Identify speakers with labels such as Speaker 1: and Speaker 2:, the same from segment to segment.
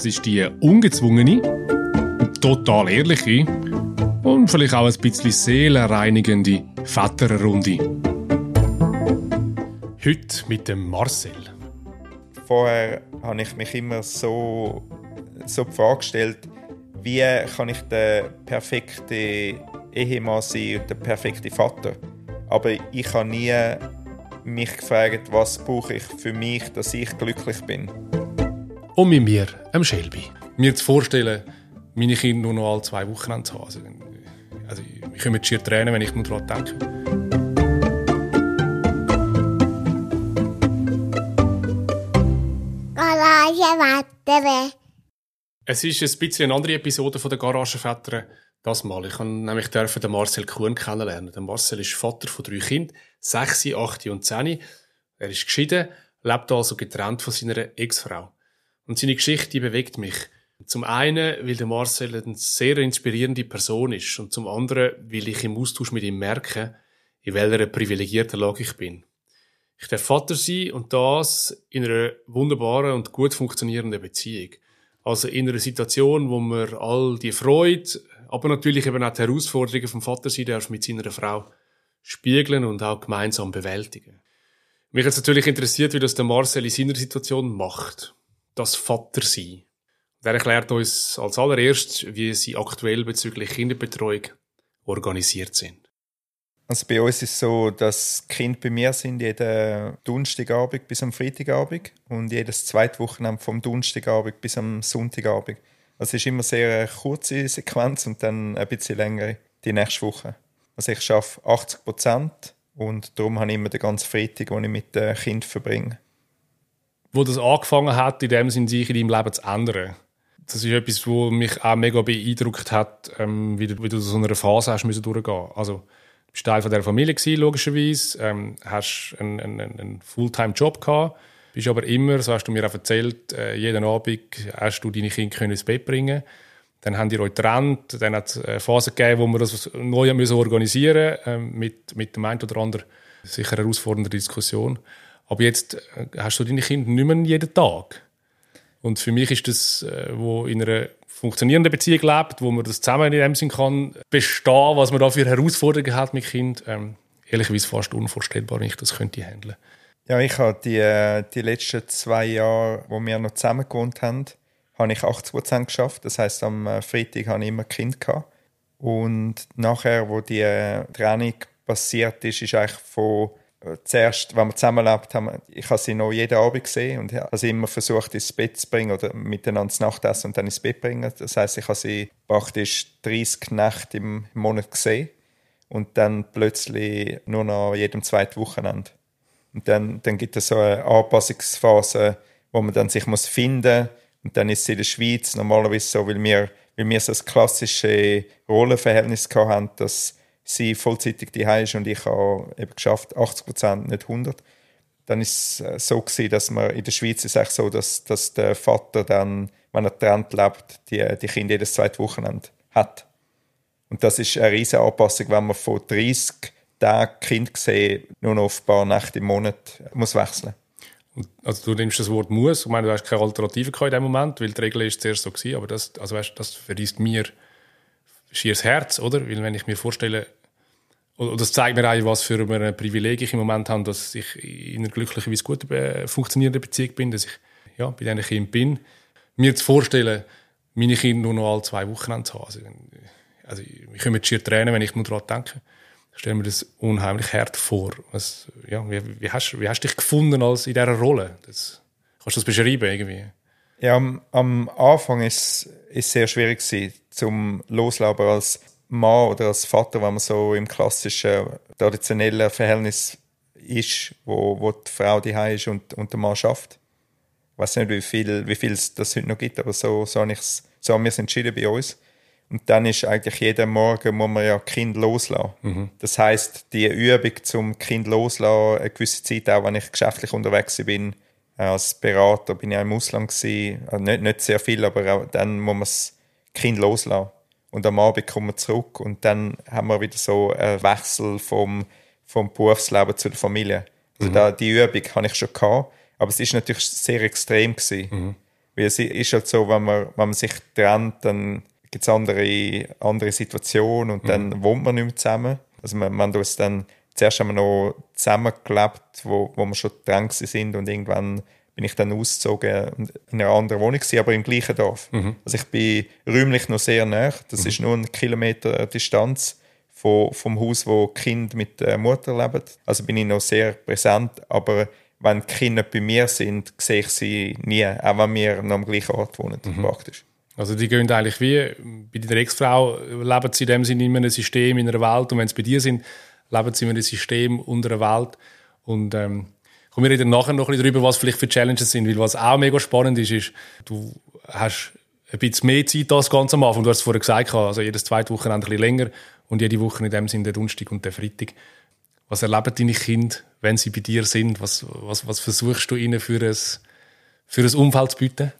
Speaker 1: Das ist die ungezwungene, total ehrliche und vielleicht auch ein bisschen seelenreinigende Väterrunde. Heute mit dem Marcel.
Speaker 2: Vorher habe ich mich immer so, so die Frage gestellt, wie kann ich der perfekte Ehemann sein und der perfekte Vater? Aber ich habe nie mich gefragt, was brauche ich für mich, dass ich glücklich bin.
Speaker 1: Und mit mir, dem Shelby. Mir zu vorstellen, meine Kinder nur noch alle zwei Wochen zu haben. Also, also ich komme schier Tränen, wenn ich nur daran denke.
Speaker 3: Garagenväter.
Speaker 1: Es ist ein bisschen eine andere Episode von der Garagenväter das Mal. Ich durfte nämlich den Marcel Kuhn kennenlernen. Der Marcel ist Vater von drei Kindern, sechs, acht und zehn. Er ist geschieden, lebt also getrennt von seiner Ex-Frau. Und seine Geschichte bewegt mich. Zum einen, weil der Marcel eine sehr inspirierende Person ist und zum anderen, weil ich im Austausch mit ihm merke, in welcher privilegierten Lage ich bin. Ich darf Vater sein und das in einer wunderbaren und gut funktionierenden Beziehung. Also in einer Situation, wo man all die Freude, aber natürlich eben auch die Herausforderungen vom Vater sein darf mit seiner Frau spiegeln und auch gemeinsam bewältigen. Mich hat natürlich interessiert, wie das der Marcel in seiner Situation macht. Das Vater sein. Der erklärt uns als allererstes, wie sie aktuell bezüglich Kinderbetreuung organisiert sind.
Speaker 2: Also bei uns ist es so, dass Kinder bei mir sind jeden Donnerstagabend bis am Freitagabend und jedes zweite Wochenende vom Donnerstagabend bis am Sonntagabend. Also es ist immer sehr eine kurze Sequenz und dann ein bisschen länger die nächste Woche. Also ich arbeite 80 Prozent und darum habe ich immer den ganzen Freitag, den ich mit den Kindern verbringe.
Speaker 1: Wo das angefangen hat, in dem Sinn sich in deinem Leben zu ändern. Das ist etwas, was mich auch mega beeindruckt hat, ähm, wie, du, wie du so einer Phase hast müssen durchgehen. Also du bist Teil der Familie gewesen, logischerweise, ähm, hast einen, einen, einen Fulltime-Job gehabt, bist aber immer, so hast du mir auch erzählt, äh, jeden Abend hast du deine Kinder können ins Bett bringen dann haben die euch getrennt, dann hat es eine Phase gegeben, wo wir das neu müssen organisieren ähm, mit, mit dem einen oder anderen sicher herausfordernde Diskussion. Aber jetzt äh, hast du deine Kinder nicht mehr jeden Tag. Und für mich ist das, äh, wo in einer funktionierenden Beziehung lebt, wo man das zusammen in dem Sinn kann bestehen, was man da für Herausforderungen hat mit Kind, ähm, ehrlicherweise fast unvorstellbar, wenn ich das könnte handeln.
Speaker 2: Ja, ich habe die, äh, die letzten zwei Jahre, wo wir noch zusammen gewohnt haben, habe ich 80 Prozent geschafft. Das heißt, am Freitag habe ich immer Kind gehabt. Und nachher, wo die Training passiert ist, ist eigentlich von zuerst, wenn wir zusammenlebt haben, ich habe sie noch jeden Abend gesehen und habe sie immer versucht, ins Bett zu bringen oder miteinander zu Nachtessen und dann ins Bett bringen. Das heißt, ich habe sie praktisch 30 Nächte im Monat gesehen und dann plötzlich nur noch jedem zweiten Wochenende. Und dann, dann gibt es so eine Anpassungsphase, wo man dann sich muss finden und dann ist sie in der Schweiz normalerweise so, weil wir, weil wir so das klassische Rollenverhältnis hatten, dass sie vollzeitig die ist und ich habe eben geschafft 80 Prozent, nicht 100. Dann ist es so gewesen, dass man in der Schweiz ist so, dass, dass der Vater dann, wenn er getrennt lebt, die, die Kinder jedes zweite Wochenende hat. Und das ist eine riesige Anpassung, wenn man von 30 Tagen Kind gesehen nur noch auf ein paar Nächte im Monat muss wechseln.
Speaker 1: Also du nimmst das Wort muss, ich meine, du hast keine Alternative in dem Moment, weil die Regel ist zuerst so gewesen, aber das, also weißt, das verliest mir schier das Herz, oder? Weil wenn ich mir vorstelle, und das zeigt mir auch, was für ein Privileg ich im Moment habe, dass ich in einer glücklicherweise gut funktionierenden Beziehung bin, dass ich ja, bei diesen Kindern bin. Mir zu vorstellen, meine Kinder nur noch alle zwei Wochen zu haben. Also, also ich komme schier Tränen, wenn ich nur daran denke. Ich stelle mir das unheimlich hart vor. Was, ja, wie, wie, hast, wie hast du dich gefunden als in dieser Rolle? Das, kannst du das beschreiben irgendwie?
Speaker 2: Ja, am, am Anfang ist es sehr schwierig gewesen, zum Loslaufen als Mann oder als Vater, wenn man so im klassischen, traditionellen Verhältnis ist, wo, wo die Frau die ist und, und der Mann schafft. Ich weiß nicht, wie viel, wie viel es das heute noch gibt, aber so, so, habe so haben wir es entschieden bei uns. Und dann ist eigentlich jeden Morgen muss man ja Kind loslassen. Mhm. Das heißt, die Übung zum Kind loslassen, eine gewisse Zeit, auch wenn ich geschäftlich unterwegs bin, als Berater bin ich auch im Ausland gewesen, also nicht, nicht sehr viel, aber auch dann muss man das Kind loslassen und am Abend kommen wir zurück und dann haben wir wieder so einen Wechsel vom, vom Berufsleben zu der Familie. Also mhm. da, die Übung habe ich schon gehabt, aber es ist natürlich sehr extrem gewesen, mhm. Weil es ist halt so, wenn man, wenn man sich trennt, dann gibt es andere, andere Situationen und dann mhm. wohnt man nicht mehr zusammen. Also man, man das dann, zuerst haben wir noch zusammengelebt, wo, wo wir schon getrennt sind und irgendwann bin ich dann ausgezogen in einer anderen Wohnung, aber im gleichen Dorf. Mhm. Also ich bin räumlich noch sehr nah. Das mhm. ist nur ein Kilometer Distanz vom, vom Haus, wo Kind mit der Mutter leben. Also bin ich noch sehr präsent, aber wenn die Kinder bei mir sind, sehe ich sie nie, auch wenn wir noch am gleichen Ort wohnen, mhm. praktisch.
Speaker 1: Also die gehen eigentlich wie, bei deiner Ex-Frau leben sie in dem Sinne in einem System, in einer Welt und wenn sie bei dir sind, leben sie in einem System unter einer Welt und ähm, kommen wir reden nachher noch ein bisschen darüber, was vielleicht für Challenges sind, weil was auch mega spannend ist, ist, du hast ein bisschen mehr Zeit als ganz am Anfang, du hast es vorher gesagt, also jedes zweite Wochenende ein bisschen länger und jede Woche in dem Sinne der Donnerstag und der Freitag. Was erleben deine Kinder, wenn sie bei dir sind? Was, was, was versuchst du ihnen für ein, für ein Umfeld zu bieten?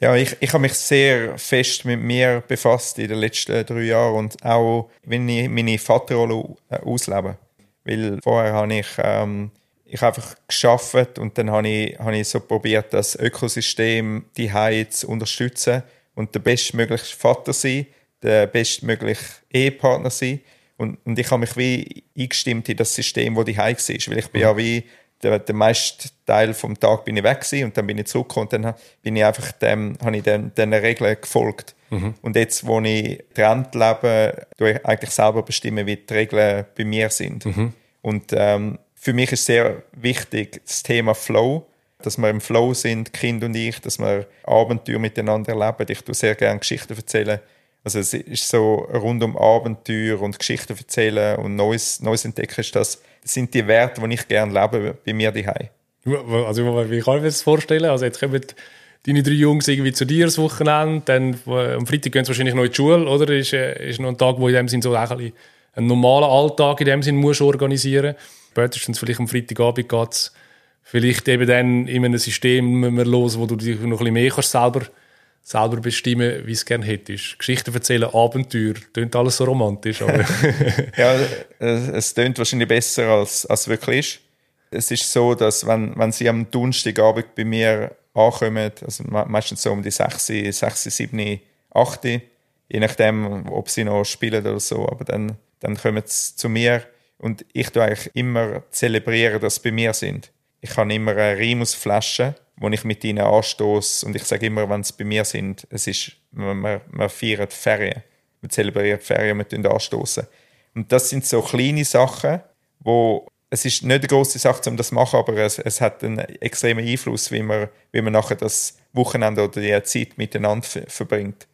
Speaker 2: Ja, ich, ich habe mich sehr fest mit mir befasst in den letzten drei Jahren und auch, wenn ich meine Vaterrolle äh, auslebe. Weil vorher habe ich, ähm, ich einfach geschafft und dann habe ich, habe ich so probiert, das Ökosystem die zu unterstützen und der bestmögliche Vater sein, der bestmögliche Ehepartner sein. Und, und ich habe mich wie eingestimmt in das System, das die war. Weil ich bin ja wie der, der meiste Teil vom Tag bin ich weg gewesen, und dann bin ich zurückgekommen und dann bin ich einfach dem, habe ich den, den Regeln gefolgt. Mhm. Und jetzt, wo ich Trend lebe, tue ich eigentlich selber bestimmen, wie die Regeln bei mir sind. Mhm. Und ähm, für mich ist sehr wichtig das Thema Flow, dass wir im Flow sind, Kind und ich, dass wir Abenteuer miteinander erleben. Ich tue sehr gerne Geschichten erzählen also es ist so rund um Abenteuer und Geschichten erzählen und Neues, Neues entdecken, ist das, sind die Werte, die ich gerne lebe bei mir daheim.
Speaker 1: Also wie kann ich mir das vorstellen? Also jetzt kommen deine drei Jungs irgendwie zu dir das Wochenende, dann am Freitag gehen sie wahrscheinlich noch in die Schule, oder? Ist, äh, ist noch ein Tag, wo in dem Sinn so ein einen normalen Alltag in dem Sinn musst organisieren. Spätestens vielleicht am Freitagabend geht es vielleicht eben dann in einem System mehr los, wo du dich noch ein bisschen mehr kannst selber selber bestimmen, wie es gerne hättest. Geschichten erzählen, Abenteuer, klingt alles so romantisch. Aber
Speaker 2: ja, es klingt wahrscheinlich besser, als es wirklich ist. Es ist so, dass wenn, wenn sie am Donnerstagabend bei mir ankommen, also meistens so um die 6, 6, 7, 8, je nachdem, ob sie noch spielen oder so, aber dann, dann kommen sie zu mir und ich tue eigentlich immer zelebrieren, dass sie bei mir sind. Ich habe immer eine Rimusflasche wo ich mit ihnen anstoße. Und ich sage immer, wenn sie bei mir sind, es ist, wir, wir feiern Ferien. Wir zelebrieren Ferien, wir anstoßen. Und das sind so kleine Sachen, wo es ist nicht eine große Sache, um das zu machen, aber es, es hat einen extremen Einfluss, wie man, wie man nachher das Wochenende oder die Zeit miteinander verbringt.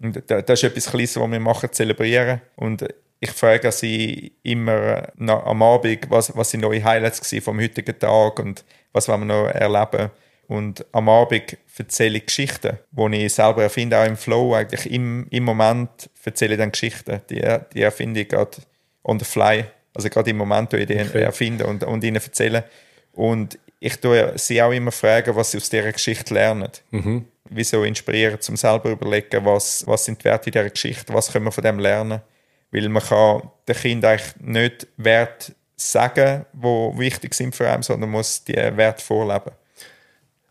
Speaker 2: Und das ist etwas Kleines, was wir machen, zelebrieren. Und ich frage sie immer am Abend, was, was sind neue Highlights vom heutigen Tag und was wollen wir noch erleben. Und am Abend erzähle ich Geschichten, die ich selber erfinde, auch im Flow. Eigentlich im, im Moment erzähle ich dann Geschichten. Die, die erfinde ich gerade on the fly. Also gerade im Moment, wo ich die okay. erfinde und, und ihnen erzähle. Und ich tue sie auch immer fragen, was sie aus dieser Geschichte lernen. Mhm. Wieso inspirieren, zum selber überlegen, was, was sind die Werte in dieser Geschichte, was können wir von dem lernen. Weil man kann den Kindern eigentlich nicht Werte sagen, die wichtig sind für einen, sondern muss die Werte vorleben.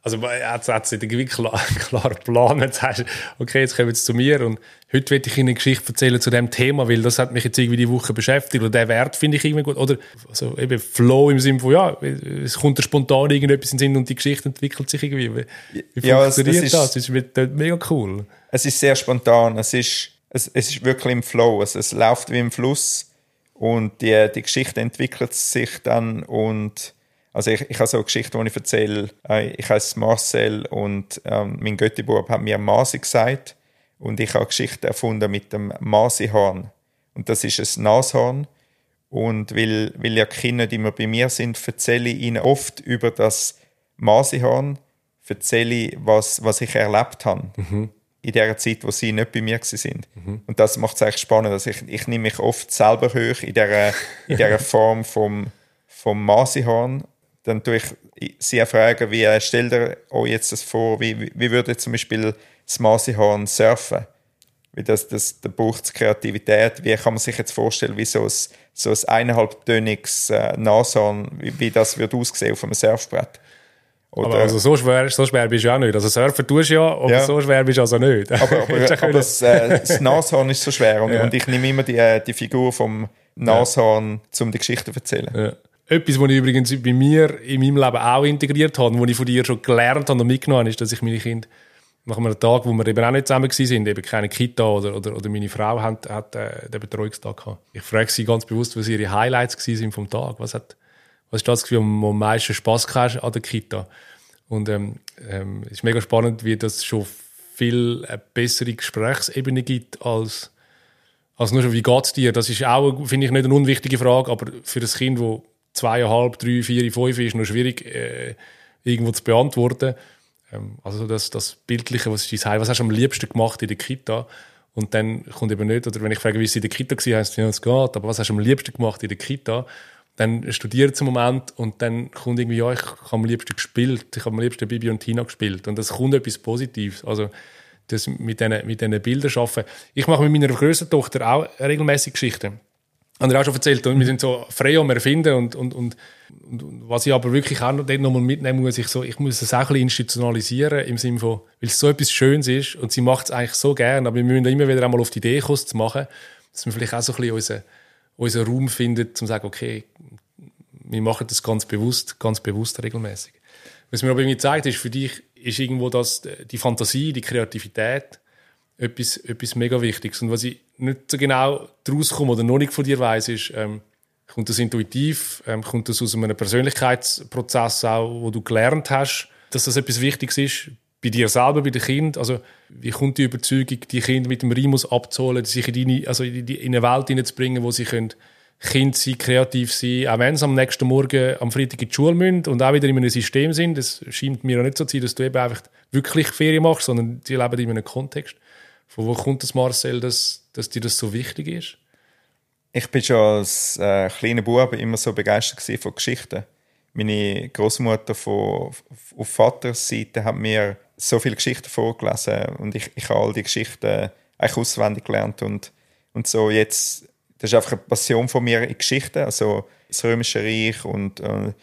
Speaker 1: Also er hat es irgendwie klar, klar geplant. Jetzt heißt, okay, jetzt kommen sie zu mir und heute will ich Ihnen eine Geschichte erzählen zu dem Thema, weil das hat mich jetzt irgendwie die Woche beschäftigt oder der Wert finde ich irgendwie gut. Oder also eben Flow im Sinne von, ja, es kommt da spontan irgendetwas in den Sinn und die Geschichte entwickelt sich irgendwie. Wie, wie ja, funktioniert das? Ist, das ist mega cool.
Speaker 2: Es ist sehr spontan. Es ist, es, es ist wirklich im Flow. Es, es läuft wie im Fluss und die, die Geschichte entwickelt sich dann und also ich, ich habe so eine Geschichte, die ich erzähle. Äh, ich heiße Marcel und ähm, mein Göttibub hat mir Masi gesagt und ich habe eine Geschichte erfunden mit dem Masihorn. Und das ist ein Nashorn. Und weil, weil ja die Kinder nicht immer bei mir sind, erzähle ich ihnen oft über das Masihorn, erzähle ich, was, was ich erlebt habe. Mhm. In der Zeit, wo sie nicht bei mir sind. Mhm. Und das macht es eigentlich spannend. Also ich, ich nehme mich oft selber hoch in dieser, in dieser Form vom, vom Masihorn dann tue ich sie fragen, wie äh, stellt ihr euch jetzt das vor, wie, wie würde zum Beispiel das Masihorn surfen? Wie das, das, da braucht es Kreativität. Wie kann man sich jetzt vorstellen, wie so ein, so ein eineinhalbtöniges äh, Nashorn, wie, wie das wird aussehen auf einem Surfbrett?
Speaker 1: Oder, aber also so schwer, so schwer bist du auch nicht. Also surfen tust du ja, aber ja. so schwer bist du also nicht.
Speaker 2: Aber, aber, aber das, äh, das Nashorn ist so schwer und, ja. und ich nehme immer die, äh, die Figur vom Nashorn, ja. um die Geschichte zu erzählen. Ja.
Speaker 1: Etwas, was ich übrigens bei mir in meinem Leben auch integriert habe, was ich von dir schon gelernt habe und mitgenommen habe, ist, dass ich meine Kinder nach einem Tag, wo wir eben auch nicht zusammen waren, eben keine Kita oder, oder, oder meine Frau hat, hat äh, den Betreuungstag gehabt. Ich frage sie ganz bewusst, was ihre Highlights waren vom Tag. Was hat, was ist das Gefühl, am, am meisten Spass gehabt an der Kita? Und ähm, ähm, es ist mega spannend, wie das schon viel eine bessere Gesprächsebene gibt als, als nur schon, wie geht es dir? Das ist auch, finde ich, nicht eine unwichtige Frage, aber für ein Kind, das zweieinhalb, drei, vier, fünf ist, noch schwierig äh, irgendwo zu beantworten. Ähm, also das, das Bildliche, was ist dein was hast du am liebsten gemacht in der Kita? Und dann kommt eben nicht, oder wenn ich frage, wie es in der Kita war, heißt es, ja, es geht, aber was hast du am liebsten gemacht in der Kita? Dann studiert es einen Moment und dann kommt irgendwie, ja, ich habe am liebsten gespielt, ich habe am liebsten Bibi und Tina gespielt. Und das kommt etwas Positives. Also, das mit diesen, mit Bildern arbeiten. Ich mache mit meiner größten Tochter auch regelmäßig Geschichten. Haben wir auch schon erzählt. Und wir sind so frei am Erfinden und, und, und, und was ich aber wirklich auch noch, dort noch mal mitnehmen muss, ich, so, ich muss es auch ein bisschen institutionalisieren, im Sinne von, weil es so etwas Schönes ist und sie macht es eigentlich so gern, aber wir müssen immer wieder einmal auf die Idee kommen, es zu machen, dass wir vielleicht auch so ein bisschen unseren, unseren Raum finden, um zu sagen, okay, wir machen das ganz bewusst, ganz bewusst regelmäßig. Was mir aber irgendwie zeigt, ist, für dich ist irgendwo das, die Fantasie, die Kreativität, etwas, etwas mega Wichtiges. Und was ich nicht so genau daraus komme oder noch nicht von dir weiß, ist, ähm, kommt das intuitiv, ähm, kommt das aus einem Persönlichkeitsprozess auch, wo du gelernt hast, dass das etwas Wichtiges ist, bei dir selber, bei den Kindern? Also, wie kommt die Überzeugung, die Kinder mit dem Rimus abzuholen, sich in, deine, also in, die, in eine Welt hineinzubringen, wo sie können Kind sein, kreativ sein, auch wenn sie am nächsten Morgen am Freitag in die Schule müssen und auch wieder in einem System sind. Es scheint mir auch nicht so zu sein, dass du eben einfach wirklich Ferien machst, sondern sie leben in einem Kontext. Von wo kommt das, Marcel, dass, dass dir das so wichtig ist?
Speaker 2: Ich bin schon als äh, kleiner Bub immer so begeistert von Geschichten. Meine Großmutter von auf Vaterseite hat mir so viele Geschichten vorgelesen und ich, ich habe all die Geschichten eigentlich auswendig gelernt und, und so jetzt das ist einfach eine Passion von mir in Geschichten, also das Römische Reich und äh,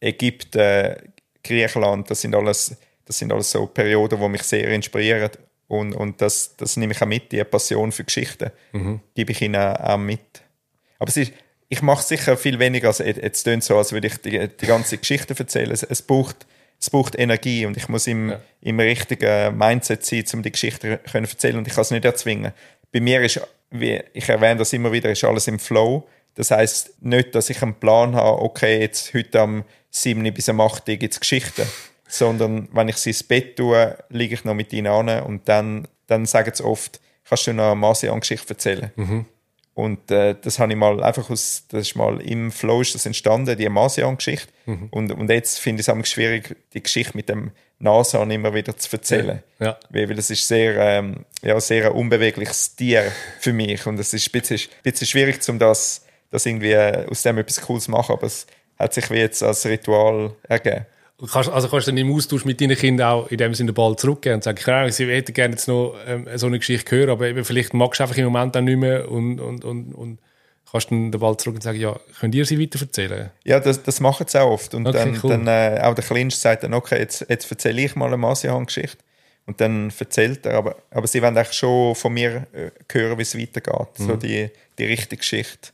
Speaker 2: Ägypten, Griechenland, das sind alles, das sind alles so Perioden, die mich sehr inspirieren und, und das, das nehme ich auch mit, die Passion für Geschichten, mhm. gebe ich ihnen auch mit. Aber es ist, ich mache sicher viel weniger, als jetzt tönt so, als würde ich die, die ganze Geschichte erzählen. Es, es, braucht, es braucht Energie und ich muss im, ja. im richtigen Mindset sein, um die Geschichte zu erzählen und ich kann es nicht erzwingen. Bei mir ist, wie ich erwähne das immer wieder, ist alles im Flow. Das heißt nicht, dass ich einen Plan habe, okay, jetzt heute am 7 bis am 8 gibt es Geschichten sondern wenn ich sie ins Bett tue, liege ich noch mit ihnen an und dann, dann sagen sie oft, kannst du noch eine Masian-Geschichte erzählen? Mhm. Und äh, das habe ich mal einfach aus, das ist mal im Flow ist das entstanden, die Masian-Geschichte. Mhm. Und, und jetzt finde ich es schwierig, die Geschichte mit dem Nasan immer wieder zu erzählen. Ja. ja. Weil, weil das ist sehr, ähm, ja, sehr ein unbewegliches Tier für mich. Und es ist ein bisschen, ein bisschen schwierig, um das, das irgendwie äh, aus dem etwas Cooles zu machen. Aber es hat sich wie jetzt als Ritual ergeben.
Speaker 1: Kannst, also kannst du dann im Austausch mit deinen Kindern auch in dem Sinne den Ball zurückgeben und sagen, keine sie hätten gerne jetzt noch ähm, so eine Geschichte hören, aber eben vielleicht magst du einfach im Moment auch nicht mehr und, und, und, und kannst dann den Ball zurück und sagen, ja, könnt ihr sie weiter erzählen?
Speaker 2: Ja, das, das machen sie auch oft. Und okay, dann, cool. dann äh, auch der Kleinste sagt dann, okay, jetzt, jetzt erzähle ich mal eine Masian-Geschichte. Und dann erzählt er, aber, aber sie wollen eigentlich schon von mir äh, hören, wie es weitergeht. Mhm. So die, die richtige Geschichte.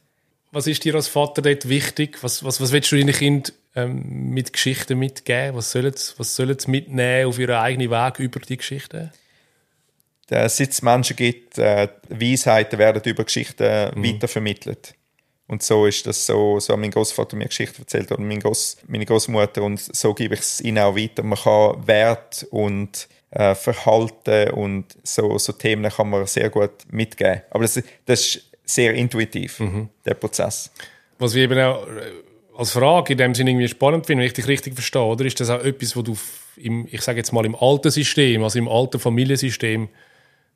Speaker 1: Was ist dir als Vater dort wichtig? Was, was, was willst du deinen Kindern ähm, mit Geschichten mitgeben? Was sollen sie, was sollen sie mitnehmen auf ihren eigenen Weg über die Geschichten?
Speaker 2: Seit es Menschen gibt, äh, Weisheiten werden über Geschichten mhm. weitervermittelt. Und so ist das so, so hat mein Großvater mir Geschichten erzählt oder mein Gross, meine Großmutter und so gebe ich es ihnen auch weiter. Man kann Wert und äh, Verhalten und so, so Themen kann man sehr gut mitgeben. Aber das, das ist sehr intuitiv, mhm. der Prozess.
Speaker 1: Was wir eben auch als Frage in dem Sinne irgendwie spannend finde, wenn ich dich richtig verstehe, oder ist das auch etwas, wo du im, ich sage jetzt mal im alten System, also im alten Familiensystem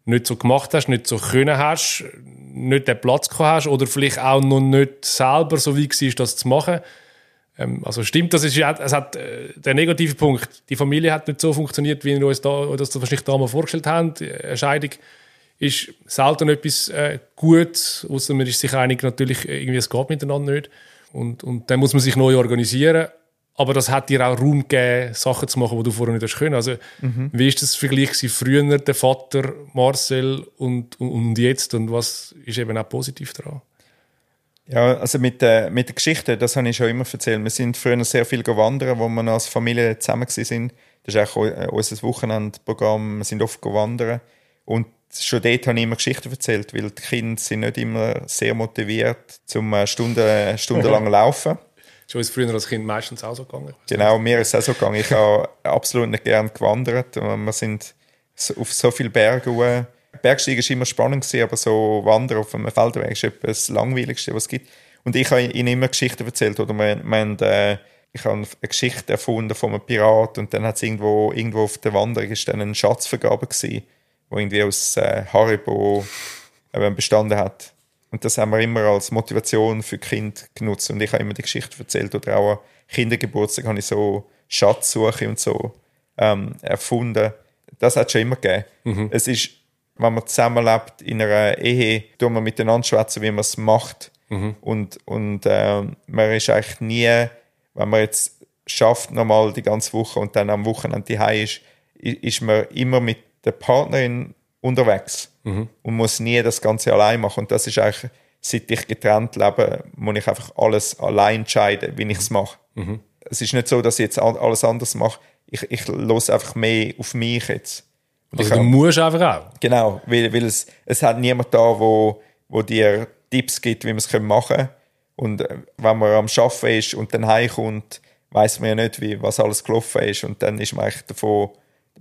Speaker 1: nicht so gemacht hast, nicht so können hast, nicht den Platz gehabt hast oder vielleicht auch noch nicht selber so wie war, das zu machen. Ähm, also stimmt, das ist, es hat äh, der negative Punkt. Die Familie hat nicht so funktioniert, wie wir uns da, das wahrscheinlich damals vorgestellt haben. Eine Scheidung ist selten etwas äh, Gutes, außer man ist sich einig, natürlich irgendwie es geht miteinander nicht. Und, und dann muss man sich neu organisieren. aber das hat dir auch Raum gegeben, Sachen zu machen, die du vorher nicht hast können. Also, mhm. wie ist das Vergleich früher, der Vater Marcel und, und, und, jetzt und was ist eben auch positiv daran?
Speaker 2: Ja, also mit der, mit der Geschichte, das habe ich schon immer erzählt. Wir sind früher sehr viel gewandert, wo wir als Familie zusammen sind. Das ist auch äh, unser Wochenendprogramm. Wir sind oft gewandert. Und schon dort habe ich immer Geschichten erzählt, weil die Kinder sind nicht immer sehr motiviert, zum äh, Stunden, stundenlang laufen.
Speaker 1: Schon ist früher als Kind meistens auch so gegangen.
Speaker 2: Genau, mir ist es auch so gegangen. Ich habe absolut nicht gern gewandert. Wir sind auf so viele Berge Bergsteigen war immer spannend, aber so Wandern auf einem Feldweg ist etwas Langweiligste, was es gibt. Und ich habe ihnen immer Geschichten erzählt. Oder wir, wir haben, äh, ich habe eine Geschichte erfunden von einem Pirat und dann hat es irgendwo, irgendwo auf der Wanderung ist dann eine Schatzvergabe gewesen, wo irgendwie aus äh, Haribo äh, bestanden hat. Und das haben wir immer als Motivation für Kind genutzt. Und ich habe immer die Geschichte erzählt. Oder auch an Kindergeburtstag habe ich so Schatzsuche und so ähm, erfunden. Das hat es schon immer gegeben. Mhm. Es ist wenn man zusammenlebt in einer Ehe, tun wir miteinander schwätzen, wie man es macht. Mhm. Und, und äh, man ist eigentlich nie, wenn man jetzt schafft, normal die ganze Woche und dann am Wochenende die ist, ist man immer mit der Partnerin unterwegs mhm. und muss nie das Ganze allein machen. Und das ist eigentlich, seit ich getrennt lebe, muss ich einfach alles allein entscheiden, wie ich es mache. Mhm. Es ist nicht so, dass ich jetzt alles anders mache. Ich, ich los einfach mehr auf mich jetzt.
Speaker 1: Also du musst einfach auch.
Speaker 2: Genau, weil, weil es, es hat niemand da, wo, wo dir Tipps gibt, wie man es machen kann. Und äh, wenn man am Arbeiten ist und dann heimkommt, weiß man ja nicht, wie, was alles gelaufen ist. Und dann ist man eigentlich davon,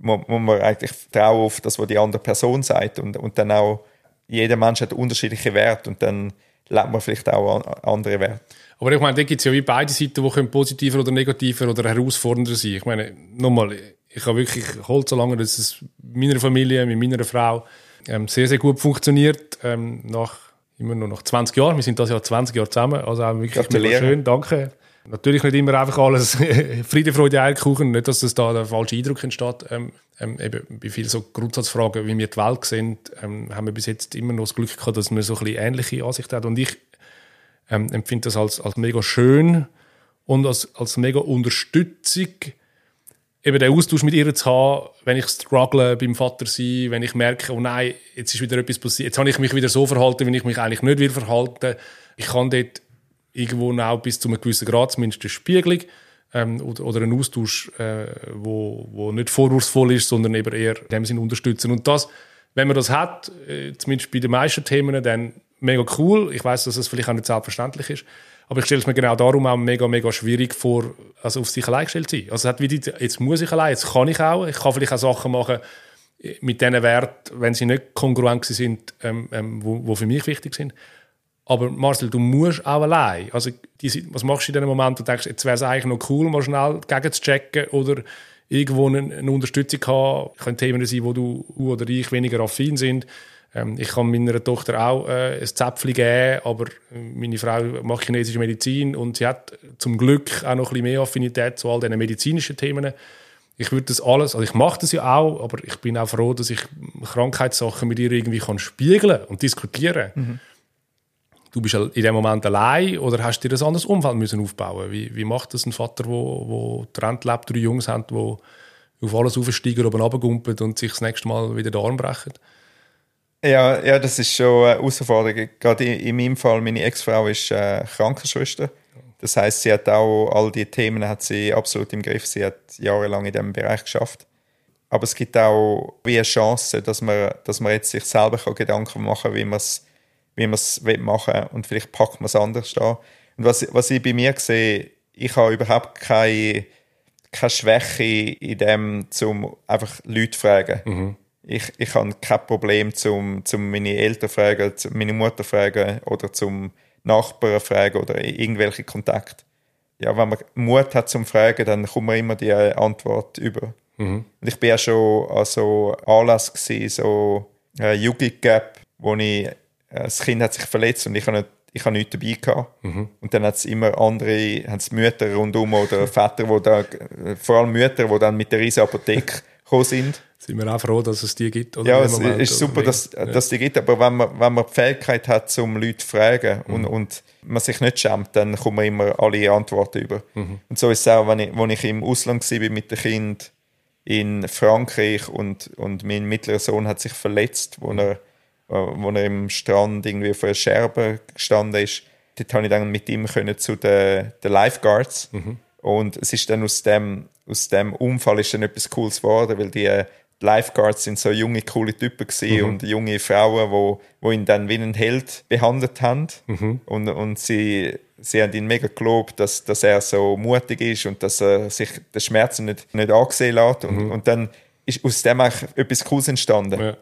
Speaker 2: muss, man eigentlich vertrauen auf das, was die andere Person sagt. Und, und dann auch, jeder Mensch hat unterschiedliche Werte und dann lebt man vielleicht auch andere Werte.
Speaker 1: Aber ich meine, da gibt es ja wie beide Seiten, die positiver oder negativer oder herausfordernder sein Ich meine, nochmal, ich habe wirklich geholt, solange dass es mit meiner Familie, mit meiner Frau ähm, sehr, sehr gut funktioniert. Ähm, nach, immer noch nach 20 Jahren. Wir sind das Jahr 20 Jahre zusammen. Also auch wirklich mega schön. Danke. Natürlich nicht immer einfach alles Friede, Freude, Eierkuchen. Nicht, dass das da der falsche Eindruck entsteht. Ähm, ähm, eben bei vielen so Grundsatzfragen, wie wir die Welt sehen, ähm, haben wir bis jetzt immer noch das Glück gehabt, dass wir so ein ähnliche Ansichten haben. Und ich ähm, empfinde das als, als mega schön und als, als mega Unterstützung, eben den Austausch mit ihr zu haben, wenn ich struggle beim Vater sein, wenn ich merke, oh nein, jetzt ist wieder etwas passiert, jetzt habe ich mich wieder so verhalten, wie ich mich eigentlich nicht will verhalten. Ich kann dort irgendwo auch bis zu einem gewissen Grad zumindest eine Spiegelung ähm, oder, oder einen Austausch, äh, wo, wo nicht vorwurfsvoll ist, sondern eben eher in dem Sinne unterstützen. Und das, wenn man das hat, äh, zumindest bei den meisten Themen, dann mega cool. Ich weiß, dass es das vielleicht auch nicht selbstverständlich ist. Aber ich stelle es mir genau darum auch mega, mega schwierig vor, also auf sich allein gestellt zu sein. Also es hat wie die, jetzt muss ich allein, jetzt kann ich auch. Ich kann vielleicht auch Sachen machen mit diesen Werten, wenn sie nicht kongruent sind, ähm, ähm, wo, wo für mich wichtig sind. Aber Marcel, du musst auch allein. Also, die, was machst du in diesem Moment? Du denkst, jetzt wäre es eigentlich noch cool, mal schnell gegen zu checken oder irgendwo eine, eine Unterstützung haben. Es können Themen sein, wo du oder ich weniger affin sind. Ähm, ich kann meiner Tochter auch äh, ein Zäpfchen geben, aber meine Frau macht chinesische Medizin und sie hat zum Glück auch noch ein bisschen mehr Affinität zu all diesen medizinischen Themen. Ich würde das alles, also ich mache das ja auch, aber ich bin auch froh, dass ich Krankheitssachen mit ihr irgendwie kann spiegeln und diskutieren. Mhm. Du bist in dem Moment allein oder hast dir ein anderes Umfeld müssen aufbauen? Wie, wie macht das ein Vater, wo, wo Trend lebt, drei Jungs hat, die auf alles aufsteigen, oben runtergumpen und sich das nächste Mal wieder den Arm brechen?
Speaker 2: Ja, ja, das ist schon eine Herausforderung. Gerade in, meinem Fall, meine Ex-Frau ist äh, Krankenschwester. Das heißt, sie hat auch all die Themen hat sie absolut im Griff. Sie hat jahrelang in diesem Bereich geschafft. Aber es gibt auch wie eine Chance, dass man, dass man jetzt sich selber Gedanken machen kann, wie man es wie man's machen will und vielleicht packt man es anders an. Und was, was ich bei mir sehe, ich habe überhaupt keine, keine Schwäche in dem, um einfach Leute zu fragen. Mhm ich, ich habe kein Problem, zum, zum meine Eltern fragen, zum meine Mutter fragen oder zum Nachbarn fragen oder irgendwelche Kontakte. Ja, wenn man Mut hat zum Fragen, dann kommt man immer die Antwort über. Mhm. Und ich bin ja schon an so Anlass gewesen, so äh, Jugendgap, wo ich, äh, das Kind hat sich verletzt und ich habe nicht ich habe nichts dabei gehabt. Mhm. Und dann hat es immer andere, haben es Mütter rundum oder Väter, wo da, vor allem Mütter, die dann mit der riesen Apotheke gekommen sind
Speaker 1: sind wir auch froh, dass es die gibt.
Speaker 2: ja, es Moment, ist super, dass, ja. dass die gibt, aber wenn man, wenn man die Fähigkeit hat, um Leute zu fragen mhm. und, und man sich nicht schämt, dann kommen immer alle Antworten über. Mhm. Und so ist es auch, wenn ich, wenn ich im Ausland war mit dem Kind in Frankreich und, und mein mittlerer Sohn hat sich verletzt, wo er, wo er im Strand irgendwie vor einer Scherbe gestanden ist. Dort konnte ich dann mit ihm können zu den, den Lifeguards. Mhm. Und es ist dann aus dem, aus dem Unfall ist dann etwas Cooles geworden, weil die die Lifeguards sind so junge, coole Typen mhm. und junge Frauen, wo, wo ihn dann wie einen Held behandelt haben. Mhm. Und, und sie, sie haben ihn mega gelobt, dass, dass er so mutig ist und dass er sich den Schmerzen nicht, nicht angesehen lässt. Und, mhm. und dann ist aus dem eigentlich etwas Cooles entstanden. Ja.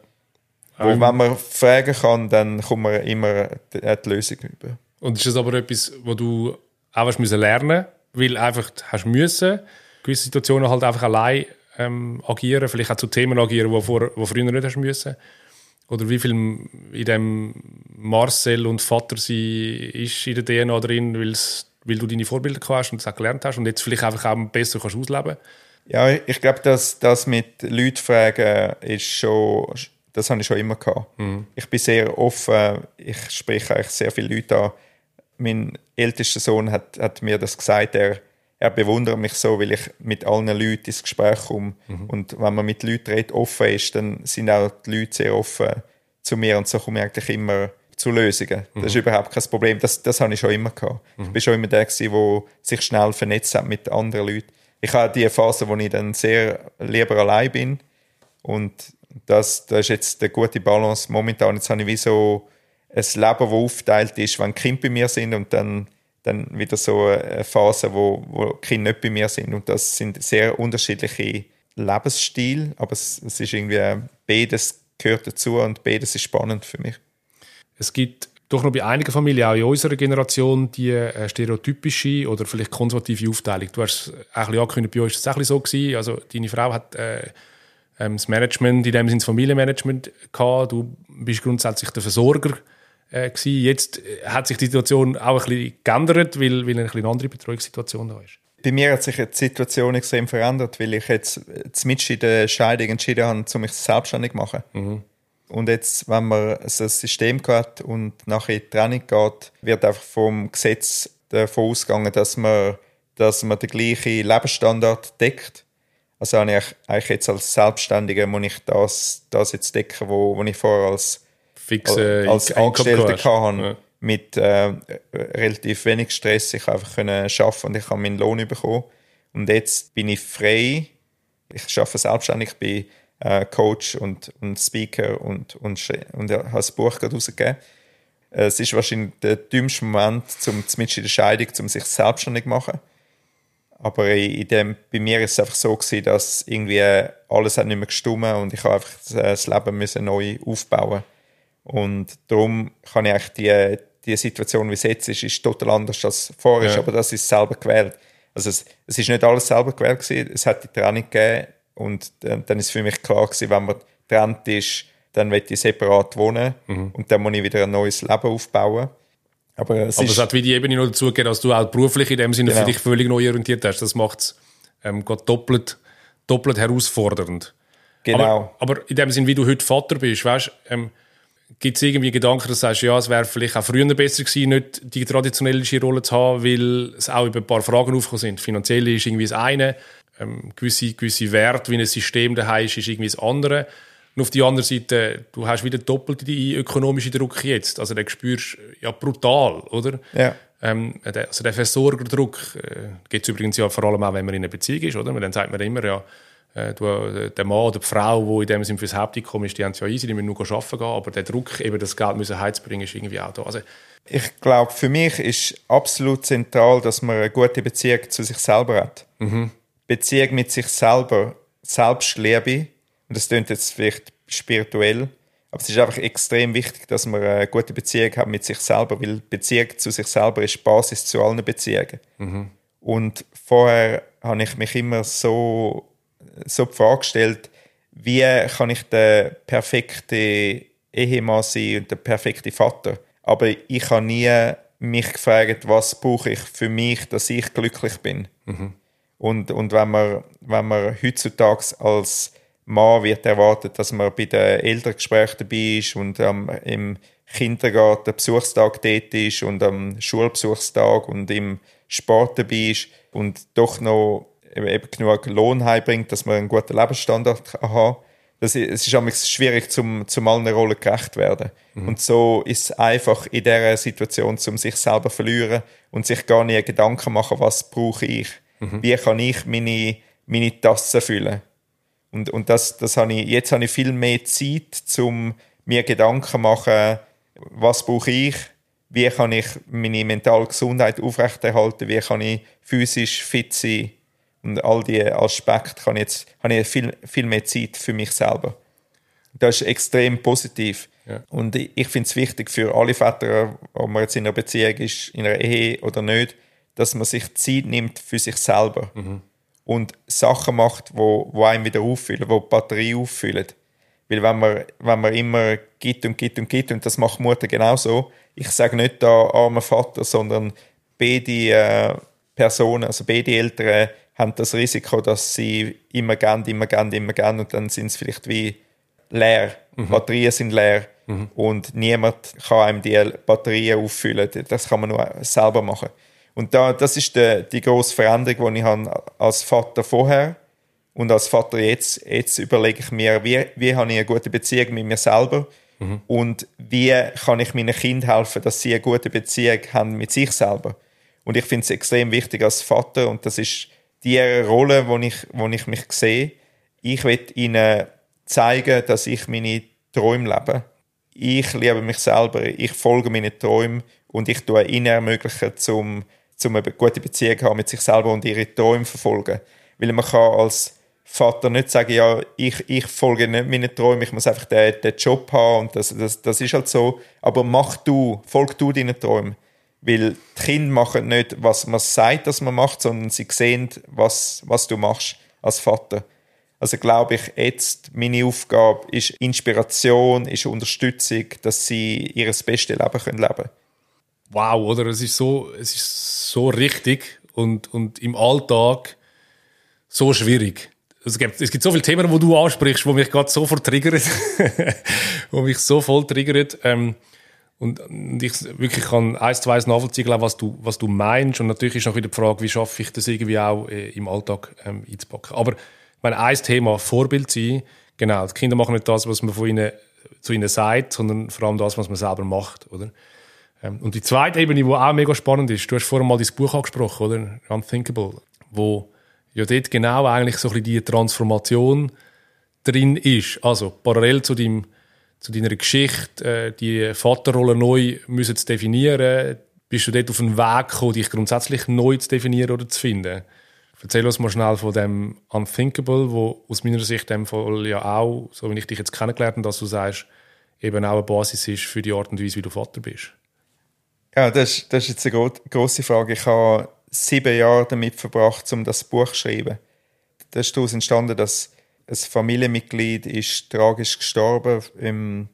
Speaker 2: Wo, ähm, wenn man fragen kann, dann kommt man immer die, die Lösung über.
Speaker 1: Und ist das aber etwas, wo du auch hast müssen lernen, weil einfach hast müssen, gewisse Situationen halt einfach allein ähm, agieren, vielleicht auch zu Themen agieren, die vor, wo früher nicht hast müssen. Oder wie viel in dem Marcel und Vater sein ist in der DNA drin, weil du deine Vorbilder hast und das gelernt hast und jetzt vielleicht einfach auch besser kannst ausleben
Speaker 2: Ja, ich glaube, dass das mit Leuten fragen ist schon, das habe ich schon immer gehabt. Mhm. Ich bin sehr offen, ich spreche eigentlich sehr viele Leute an. Mein ältester Sohn hat, hat mir das gesagt, er er bewundert mich so, weil ich mit allen Leuten ins Gespräch komme. Mhm. Und wenn man mit Leuten redet, offen ist, dann sind auch die Leute sehr offen zu mir und so komme ich eigentlich immer zu Lösungen. Mhm. Das ist überhaupt kein Problem. Das, das habe ich schon immer gehabt. Mhm. Ich war schon immer der, der sich schnell vernetzt hat mit anderen Leuten. Ich habe die Phase, wo ich dann sehr lieber allein bin. Und das, das ist jetzt eine gute Balance momentan. Jetzt habe ich wie so ein Leben, das aufgeteilt ist, wenn Kinder bei mir sind und dann dann wieder so eine Phase, wo, wo Kinder nicht bei mir sind. Und das sind sehr unterschiedliche Lebensstile, aber es, es ist irgendwie, beides gehört dazu und beides ist spannend für mich.
Speaker 1: Es gibt doch noch bei einigen Familien, auch in unserer Generation, die äh, stereotypische oder vielleicht konservative Aufteilung. Du hast ein bisschen angekündigt, bei euch war es auch so gewesen. Also deine Frau hat äh, ähm, das Management, in dem Sinne das Familienmanagement gehabt. Du bist grundsätzlich der Versorger äh, Jetzt äh, hat sich die Situation auch ein bisschen geändert, weil, weil eine, eine andere Betreuungssituation da ist.
Speaker 2: Bei mir hat sich die Situation extrem verändert, weil ich jetzt mit in der Scheidung entschieden habe, um mich selbstständig zu machen. Mhm. Und jetzt, wenn man so ein System hat und nachher in die Training geht, wird einfach vom Gesetz davon ausgegangen, dass man, dass man den gleichen Lebensstandard deckt. Also habe ich eigentlich jetzt als Selbstständiger muss ich das, das jetzt decken, wo, wo ich vorher als
Speaker 1: fixe
Speaker 2: als Angestellter hatte, ja. mit äh, relativ wenig Stress. Ich einfach können arbeiten und ich habe meinen Lohn bekommen. Und jetzt bin ich frei. Ich arbeite selbstständig, ich bin äh, Coach und, und Speaker und, und, und habe das Buch gerade rausgegeben. Es ist wahrscheinlich der dümmste Moment, zumindest in der Scheidung, um sich selbstständig zu machen. Aber in dem, bei mir ist es einfach so gewesen, dass irgendwie alles hat nicht mehr gestummt und ich habe einfach das Leben müssen neu aufbauen und darum kann ich eigentlich die, die Situation, wie es jetzt ist, ist total anders als vorher, ja. aber das ist selber gewählt. Also es, es ist nicht alles selber gewählt gewesen, es hat die Trennung gegeben und dann, dann ist für mich klar gewesen, wenn man getrennt ist, dann will ich separat wohnen mhm. und dann muss ich wieder ein neues Leben aufbauen.
Speaker 1: Aber es, aber es hat wie die Ebene noch dazu gegeben, dass du auch beruflich in dem Sinne genau. für dich völlig neu orientiert hast. Das macht es ähm, doppelt, doppelt herausfordernd.
Speaker 2: Genau.
Speaker 1: Aber, aber, in dem Sinne, wie du heute Vater bist, weißt ähm, Gibt es irgendwie Gedanken, dass du sagst, ja, es wäre vielleicht auch früher besser gewesen, nicht die traditionelle Rolle zu haben, weil es auch über ein paar Fragen aufgekommen sind. Finanziell ist irgendwie das eine, ähm, gewisse, gewisse Werte, wie ein System daheim ist, ist irgendwie das andere. Und auf der anderen Seite, du hast wieder doppelt die ökonomische Druck jetzt. Also den spürst ja brutal, oder?
Speaker 2: Ja.
Speaker 1: Ähm, also der Versorgerdruck äh, gibt es übrigens ja vor allem auch, wenn man in einer Beziehung ist, oder? Dann sagt man immer, ja, äh, du, äh, der Mann oder die Frau, die in dem Sinne fürs Haupteinkommen ist, die haben es ja easy, die müssen nur arbeiten gehen, aber der Druck, eben das Geld müssen heimzubringen, ist irgendwie auch da. Also,
Speaker 2: ich glaube, für mich ist absolut zentral, dass man eine gute Beziehung zu sich selber hat. Mhm. Beziehung mit sich selber, Selbstliebe, und das klingt jetzt vielleicht spirituell, aber es ist einfach extrem wichtig, dass man eine gute Beziehung hat mit sich selber, weil Beziehung zu sich selber ist die Basis zu allen Beziehungen. Mhm. Und vorher habe ich mich immer so so die Frage gestellt, wie kann ich der perfekte Ehemann sein und der perfekte Vater? Aber ich habe nie mich gefragt, was brauche ich für mich, dass ich glücklich bin. Mhm. Und, und wenn, man, wenn man heutzutage als Mann wird erwartet, dass man bei den Elterngesprächen dabei ist und ähm, im Kindergarten Besuchstag dort ist und am Schulbesuchstag und im Sport dabei ist und doch noch eben genug Lohn heimbringt, dass man einen guten Lebensstandard haben das ist, es ist manchmal schwierig, zum, zum allen Rollen gerecht werden. Mhm. Und so ist es einfach in dieser Situation, um sich selber zu verlieren und sich gar nicht Gedanken machen, was brauche ich? Mhm. Wie kann ich meine, meine Tasse füllen? Und, und das, das habe ich, jetzt habe ich viel mehr Zeit, um mir Gedanken zu machen, was brauche ich? Wie kann ich meine mentale Gesundheit aufrechterhalten? Wie kann ich physisch fit sein? Und all diese Aspekte kann jetzt, habe ich viel, viel mehr Zeit für mich selber. Das ist extrem positiv. Ja. Und ich finde es wichtig für alle Väter, ob man jetzt in einer Beziehung ist, in einer Ehe oder nicht, dass man sich Zeit nimmt für sich selber. Mhm. Und Sachen macht, wo, wo einem wieder auffüllen, wo die Batterie auffüllen. Weil wenn man, wenn man immer gibt und gibt und gibt, und das macht Mutter genauso, ich sage nicht da armer Vater, sondern beide äh, Personen, also beide Eltern haben das Risiko, dass sie immer gern, immer gern, immer gern und dann sind sie vielleicht wie leer. Mhm. Batterien sind leer mhm. und niemand kann einem die Batterien auffüllen. Das kann man nur selber machen. Und da, das ist die, die grosse Veränderung, die ich habe als Vater vorher und als Vater jetzt. Jetzt überlege ich mir, wie, wie habe ich eine gute Beziehung mit mir selber mhm. und wie kann ich meinen Kindern helfen, dass sie eine gute Beziehung haben mit sich selber. Und ich finde es extrem wichtig als Vater und das ist die Rolle, wo ich, wo ich mich sehe. Ich will ihnen zeigen, dass ich meine Träume lebe. Ich liebe mich selber, ich folge meinen Träumen und ich tue ihnen ermöglichen, zum, zum eine gute Beziehung haben mit sich selber und ihre Träume verfolgen. Weil man kann als Vater nicht sagen, ja, ich, ich folge nicht meinen Träumen, ich muss einfach den, den Job haben und das, das, das ist halt so. Aber mach du, folg du deinen Träumen. Weil die Kinder machen nicht, was man sagt, dass man macht, sondern sie sehen, was, was du machst als Vater. Also glaube ich, jetzt meine Aufgabe ist Inspiration, ist Unterstützung, dass sie ihr bestes Leben können leben
Speaker 1: Wow, oder? Es ist so, es ist so richtig und, und im Alltag so schwierig. Es gibt, es gibt so viele Themen, wo du ansprichst, wo mich gerade so triggert, wo mich so voll triggert. Ähm, und, und ich wirklich kann eins zu eins nachvollziehen, was du, was du meinst. Und natürlich ist noch wieder die Frage, wie schaffe ich das irgendwie auch äh, im Alltag ähm, einzupacken. Aber ich meine, ein Thema, Vorbild sein, genau, die Kinder machen nicht das, was man von ihnen, zu ihnen sagt, sondern vor allem das, was man selber macht, oder? Ähm, und die zweite Ebene, die auch mega spannend ist, du hast vorhin mal dein Buch angesprochen, oder? Unthinkable, wo ja dort genau eigentlich so ein bisschen die Transformation drin ist. Also parallel zu deinem zu deiner Geschichte, äh, die Vaterrolle neu müssen zu definieren? Bist du dort auf den Weg gekommen, dich grundsätzlich neu zu definieren oder zu finden? Erzähl uns mal schnell von dem Unthinkable, wo aus meiner Sicht dem Fall ja auch, so wie ich dich jetzt kennengelernt habe, dass du sagst, eben auch eine Basis ist für die Art und Weise, wie du Vater bist.
Speaker 2: Ja, das, das ist jetzt eine große Frage. Ich habe sieben Jahre damit verbracht, um das Buch zu schreiben. Das ist daraus entstanden, dass ein Familienmitglied ist tragisch gestorben im,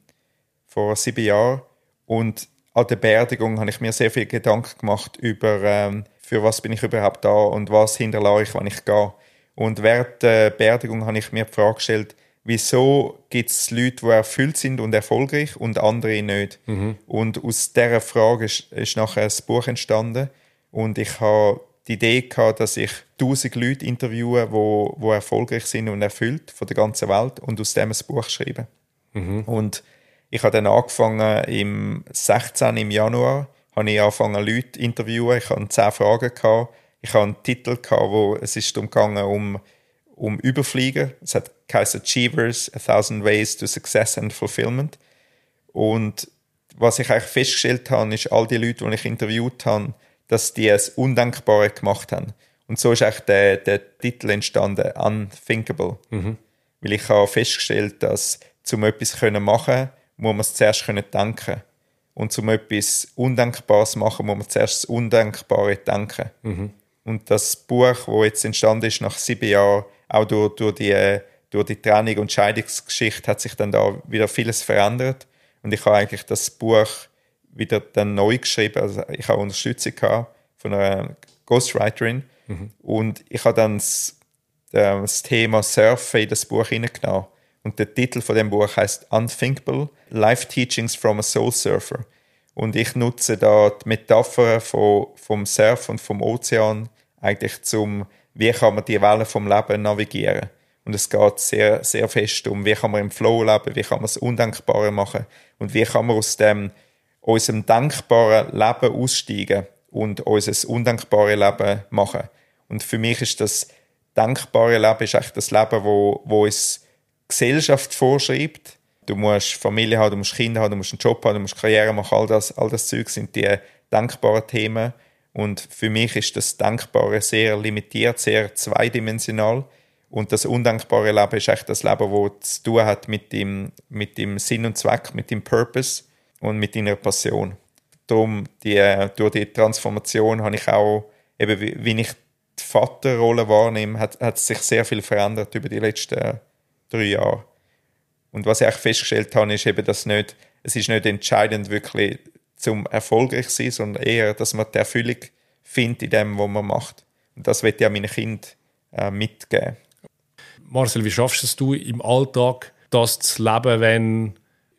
Speaker 2: vor sieben Jahren und an der Beerdigung habe ich mir sehr viel Gedanken gemacht über, ähm, für was bin ich überhaupt da und was hinterlasse ich, wenn ich gehe. Und während der Beerdigung habe ich mir die Frage gestellt, wieso gibt es Leute, die erfüllt sind und erfolgreich und andere nicht. Mhm. Und aus dieser Frage ist, ist nachher ein Buch entstanden und ich habe die Idee gehabt, dass ich tausend Leute interviewe, wo, wo erfolgreich sind und erfüllt von der ganzen Welt und aus dem ein Buch schreiben. Mhm. Und ich habe dann angefangen im 16. im Januar habe ich angefangen Leute zu interviewen. Ich hatte zehn Fragen gehabt. Ich hatte einen Titel gehabt, wo es ist umgegangen um um Überfliegen. Es hat geheißen Achievers, A Thousand Ways to Success and Fulfillment. Und was ich eigentlich festgestellt habe, ist, all die Leute, die ich interviewt habe, dass die es Undenkbare gemacht haben. Und so ist eigentlich der, der Titel entstanden, Unthinkable. Mhm. Weil ich habe festgestellt, dass um etwas können machen muss man es zuerst können denken. Und um etwas Undenkbares zu machen, muss man zuerst das Undenkbare denken. Mhm. Und das Buch, das jetzt entstanden ist nach sieben Jahren, auch durch, durch, die, durch die Trennung und Scheidungsgeschichte, hat sich dann da wieder vieles verändert. Und ich habe eigentlich das Buch wieder dann neu geschrieben. Also ich habe Unterstützung gehabt von einer Ghostwriterin mhm. und ich habe dann das Thema Surfen in das Buch hineingenommen. Und der Titel von dem Buch heißt Unthinkable: Life Teachings from a Soul Surfer. Und ich nutze da die Metapher von, vom Surf und vom Ozean eigentlich zum, wie kann man die Wellen vom Leben navigieren. Und es geht sehr, sehr fest um, wie kann man im Flow leben, wie kann man das Undenkbare machen und wie kann man aus dem, unserem denkbaren Leben aussteigen und unser undenkbare Leben machen. Und für mich ist das denkbare Leben ist eigentlich das Leben, wo, wo uns Gesellschaft vorschreibt. Du musst Familie haben, du musst Kinder haben, du musst einen Job haben, du musst Karriere machen, all das, all das Zeug sind die denkbaren Themen. Und für mich ist das Denkbare sehr limitiert, sehr zweidimensional. Und das undenkbare Leben ist echt das Leben, das zu tun hat mit dem, mit Sinn und Zweck, mit dem Purpose und mit deiner Passion. Darum, die, durch die Transformation habe ich auch, eben wie, ich die Vaterrolle wahrnehme, hat, hat sich sehr viel verändert über die letzten drei Jahre. Und was ich auch festgestellt habe, ist eben, dass nicht, es ist nicht entscheidend wirklich zum erfolgreich sein, sondern eher, dass man die Erfüllung findet in dem, was man macht. Und das wird ja meinen Kind äh, mitgeben.
Speaker 1: Marcel, wie schaffst du es im Alltag, das zu leben, wenn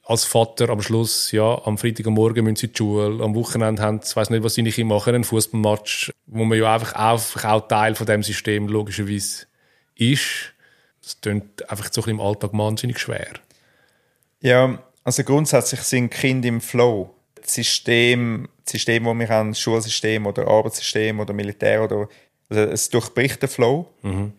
Speaker 1: als Vater am Schluss, ja, am Freitag am Morgen müssen sie in die Schule, am Wochenende haben sie, weiss nicht, was seine Kinder machen, einen Fußballmatch, wo man ja einfach, einfach auch Teil von dem System logischerweise ist. Das klingt einfach so im Alltag wahnsinnig schwer.
Speaker 2: Ja, also grundsätzlich sind Kinder im Flow. Das System, das System, das wir haben, das Schulsystem oder Arbeitssystem oder Militär oder also es durchbricht den Flow. Mhm.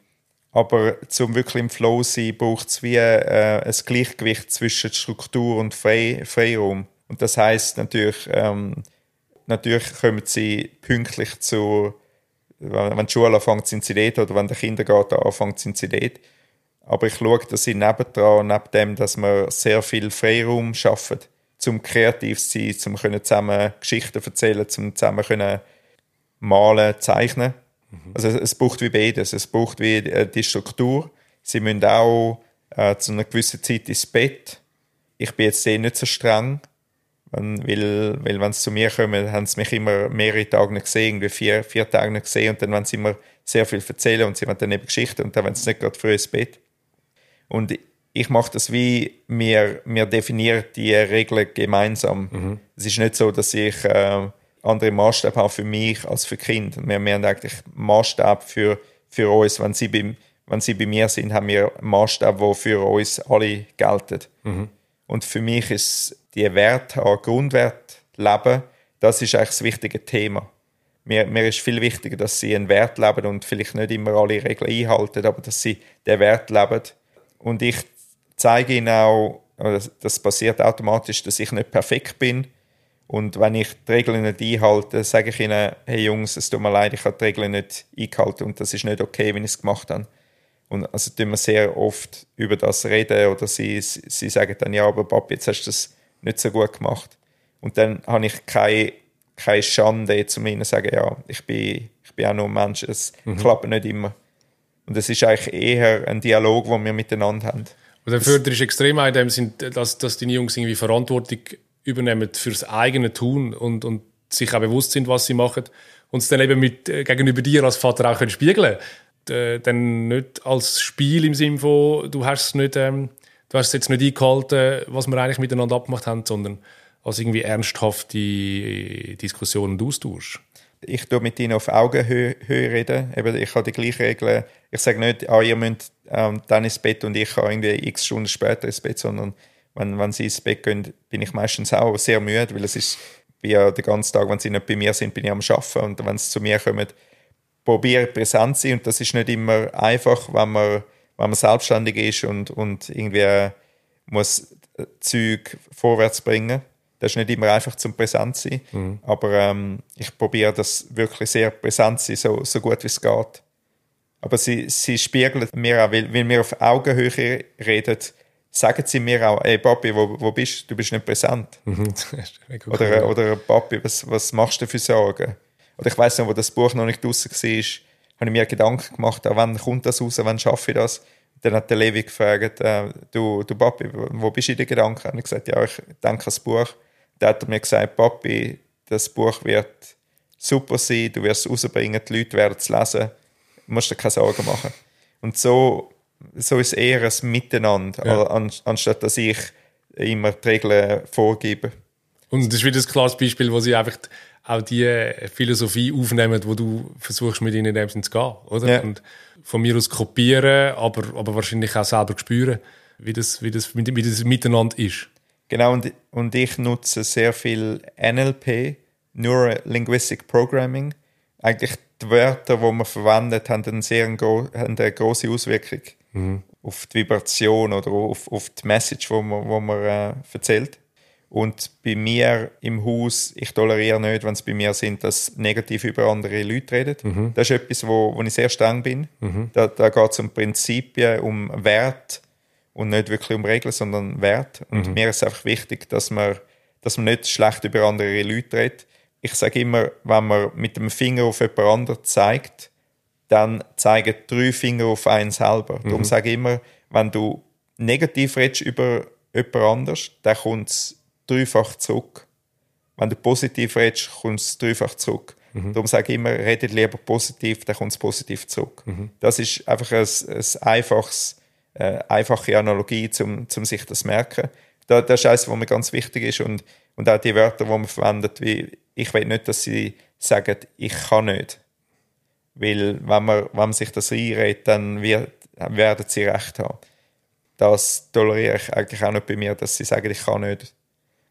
Speaker 2: Aber zum wirklich im Flow sein, braucht es wie äh, ein Gleichgewicht zwischen Struktur und Frei Freiraum. Und das heißt natürlich, ähm, natürlich kommen sie pünktlich zu, wenn die Schule anfängt, sind sie dort, oder wenn der Kindergarten anfängt, sind sie dort. Aber ich schaue, dass sie nebendran, neben dem, dass wir sehr viel Freiraum schaffen, zum kreativ zu sein, zum zusammen Geschichten erzählen, zum zusammen können malen, zeichnen. Also es braucht wie beides. Es braucht wie äh, die Struktur. Sie müssen auch äh, zu einer gewissen Zeit ins Bett. Ich bin jetzt eh nicht so streng, weil, weil wenn sie zu mir kommen, haben sie mich immer mehrere Tage nicht gesehen, irgendwie vier, vier Tage nicht gesehen und dann wollen sie immer sehr viel erzählen und sie wollen dann eben Geschichten und dann wollen sie nicht gerade früh ins Bett. Und ich mache das wie, wir, wir definieren die Regeln gemeinsam. Mhm. Es ist nicht so, dass ich äh, andere Maßstäbe haben für mich als für Kind. Wir, wir haben eigentlich Maßstab für, für uns. Wenn sie, bei, wenn sie bei mir sind, haben wir Maßstab, wo für uns alle gelten. Mhm. Und für mich ist die Wert, Grundwert leben, das ist eigentlich das wichtige Thema. Mir, mir ist viel wichtiger, dass sie einen Wert leben und vielleicht nicht immer alle Regeln einhalten, aber dass sie den Wert leben. Und ich zeige ihnen auch, das passiert automatisch, dass ich nicht perfekt bin, und wenn ich die Regeln nicht einhalte, sage ich ihnen, hey Jungs, es tut mir leid, ich habe die Regeln nicht eingehalten und das ist nicht okay, wenn ich es gemacht habe. Und also tun wir sehr oft über das reden oder sie, sie sagen dann, ja, aber Papi, jetzt hast du das nicht so gut gemacht. Und dann habe ich keine, keine Schande, zu ihnen zu sagen, ja, ich bin, ich bin auch nur ein Mensch, es mhm. klappt nicht immer. Und es ist eigentlich eher ein Dialog, den wir miteinander haben.
Speaker 1: Und dann förderst du extrem in dem Sinn, dass, dass deine Jungs irgendwie Verantwortung übernehmen fürs eigene Tun und, und sich auch bewusst sind, was sie machen und es dann eben mit, äh, gegenüber dir als Vater auch können spiegeln äh, dann nicht als Spiel im Sinne von, du hast es nicht, ähm, du hast es jetzt nicht eingehalten, was wir eigentlich miteinander abgemacht haben, sondern als irgendwie ernsthafte Diskussion und Austausch.
Speaker 2: Ich tue mit ihnen auf Augenhöhe reden. Eben, ich habe die gleichen Regeln. Ich sage nicht, ah, ihr müsst ähm, dann ins Bett und ich kann irgendwie x Stunden später ins Bett, sondern wenn, wenn sie ins Bett gehen, bin ich meistens auch sehr müde, weil es ist wie ja den ganzen Tag, wenn sie nicht bei mir sind, bin ich am Arbeiten und wenn sie zu mir kommen, probiere ich präsent zu sein und das ist nicht immer einfach, wenn man, wenn man selbstständig ist und, und irgendwie muss Zeug vorwärts bringen. Das ist nicht immer einfach zum präsent sein, mhm. aber ähm, ich probiere das wirklich sehr präsent zu sein, so, so gut wie es geht. Aber sie, sie spiegeln mir auch, weil, weil wir auf Augenhöhe reden, sagen sie mir auch, ey Papi, wo, wo bist du? Du bist nicht präsent. Oder, oder Papi, was, was machst du für Sorgen? Oder ich weiß noch, wo das Buch noch nicht draußen war, habe ich mir Gedanken gemacht, wann kommt das raus, wann schaffe ich das? Dann hat der Levi gefragt, äh, du, du Papi, wo bist du in den Gedanken? Und ich gesagt, ja, ich denke an das Buch. Dann hat er mir gesagt, Papi, das Buch wird super sein, du wirst es rausbringen, die Leute werden es lesen, du musst dir keine Sorgen machen. Und so, so ist es eher ein Miteinander,
Speaker 1: Ja.
Speaker 2: an, anstatt dass ich immer die Regeln vorgebe.
Speaker 1: Und das ist wieder ein klares Beispiel, wo sie einfach auch die Philosophie aufnehmen, wo du versuchst, mit ihnen in dem Sinn zu gehen, oder?
Speaker 2: Ja.
Speaker 1: Und von mir aus kopieren, aber, aber wahrscheinlich auch selber spüren, wie das, wie das, wie das miteinander ist.
Speaker 2: Genau, und, und ich nutze sehr viel NLP, Neuro Linguistic Programming. Eigentlich die Wörter, die man verwendet, haben, eine sehr haben eine große Auswirkung auf die Vibration oder auf, auf die Message, die man, wo man äh, erzählt. Und bei mir im Haus, ich toleriere nicht, wenn es bei mir sind, dass negativ über andere Leute reden. Das ist etwas, wo, wo ich sehr streng bin. Da, da geht es um Prinzipien, um Wert und nicht wirklich um Regeln, sondern Wert. Und mir ist es einfach wichtig, dass man, dass man nicht schlecht über andere Leute redet. Ich sage immer, wenn man mit dem Finger auf jemand anderen zeigt, dann zeigen drei Finger auf einen selber. Darum sage ich immer, wenn du negativ redest über jemand anders, dann kommt es dreifach zurück. Wenn du positiv redest, kommt es dreifach zurück. Darum sage ich immer, redet lieber positiv, dann kommt es positiv zurück. Das ist einfach ein, ein einfaches, äh, einfache Analogie, um zum sich das zu merken. Da, das ist eines, was mir ganz wichtig ist und, und auch die Wörter, die man verwendet, wie ich will nicht, dass sie sagen, ich kann nicht. Weil wenn man, wenn man sich das einredet, dann wird, werden sie recht haben. Das toleriere ich eigentlich auch nicht bei mir, dass sie sagen, ich kann nicht.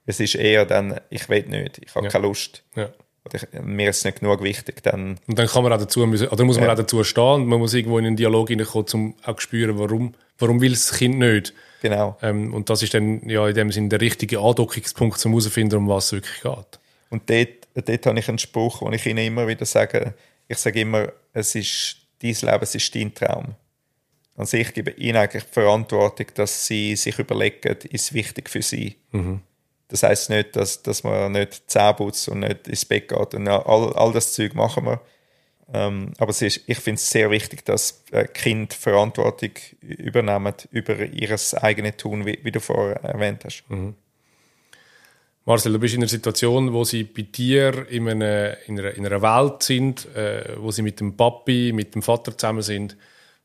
Speaker 2: Es ist eher dann, ich will nicht, ich habe
Speaker 1: Ja.
Speaker 2: keine Lust.
Speaker 1: Ja.
Speaker 2: Oder ich, mir ist es nicht genug wichtig, dann
Speaker 1: Und dann kann man auch dazu oder muss man
Speaker 2: Ja.
Speaker 1: auch dazu stehen und man muss irgendwo in einen Dialog hineinkommen, um auch zu spüren, warum, warum will das Kind nicht.
Speaker 2: genau.
Speaker 1: Ähm, und das ist dann ja in dem Sinne der richtige Andockungspunkt, um herauszufinden, um was es wirklich geht.
Speaker 2: Und dort, dort habe ich einen Spruch, den ich ihnen immer wieder sage. Ich sage immer, es ist dein Leben, es ist dein Traum. Also ich gebe ihnen eigentlich die Verantwortung, dass sie sich überlegen, ist wichtig für sie. Das heißt nicht, dass, dass man nicht Zähne putzt und nicht ins Bett geht. Und all, all das Zeug machen wir. Ähm, aber ist, ich finde es sehr wichtig, dass äh, Kinder Verantwortung übernehmen über ihr eigenes Tun, wie, wie du vorher erwähnt hast.
Speaker 1: Marcel, du bist in einer Situation, wo sie bei dir in einer, in einer, in einer Welt sind, äh, wo sie mit dem Papi, mit dem Vater zusammen sind,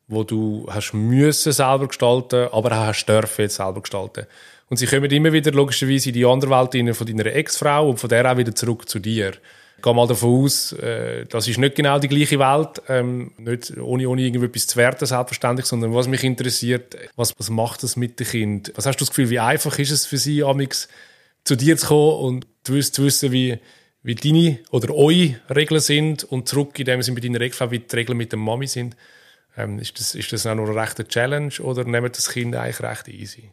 Speaker 1: wo du hast müssen selber gestalten, aber auch hast dürfen selber gestalten. Und sie kommen immer wieder logischerweise in die andere Welt rein von deiner Ex-Frau und von der auch wieder zurück zu dir. Ich gehe mal davon aus, äh, das ist nicht genau die gleiche Welt, ähm, nicht ohne, ohne irgendetwas zu werten, selbstverständlich, sondern was mich interessiert, was, was macht das mit dem Kind? Was hast du das Gefühl, wie einfach ist es für sie, amix zu dir zu kommen und zu wissen, wie, wie deine oder eure Regeln sind und zurück in dem Sinne mit deiner Ex-Frau, wie die Regeln mit der Mami sind. Ähm, ist, das, ist das auch noch eine rechte Challenge oder nehmen das Kind eigentlich recht easy?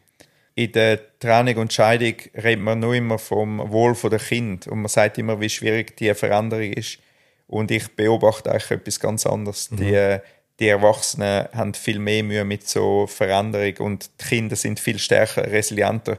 Speaker 2: in der Trennung und Scheidung redet man nur immer vom Wohl der Kind und man sagt immer, wie schwierig die Veränderung ist. Und ich beobachte eigentlich etwas ganz anderes. Die, die Erwachsenen haben viel mehr Mühe mit so Veränderung und die Kinder sind viel stärker, resilienter.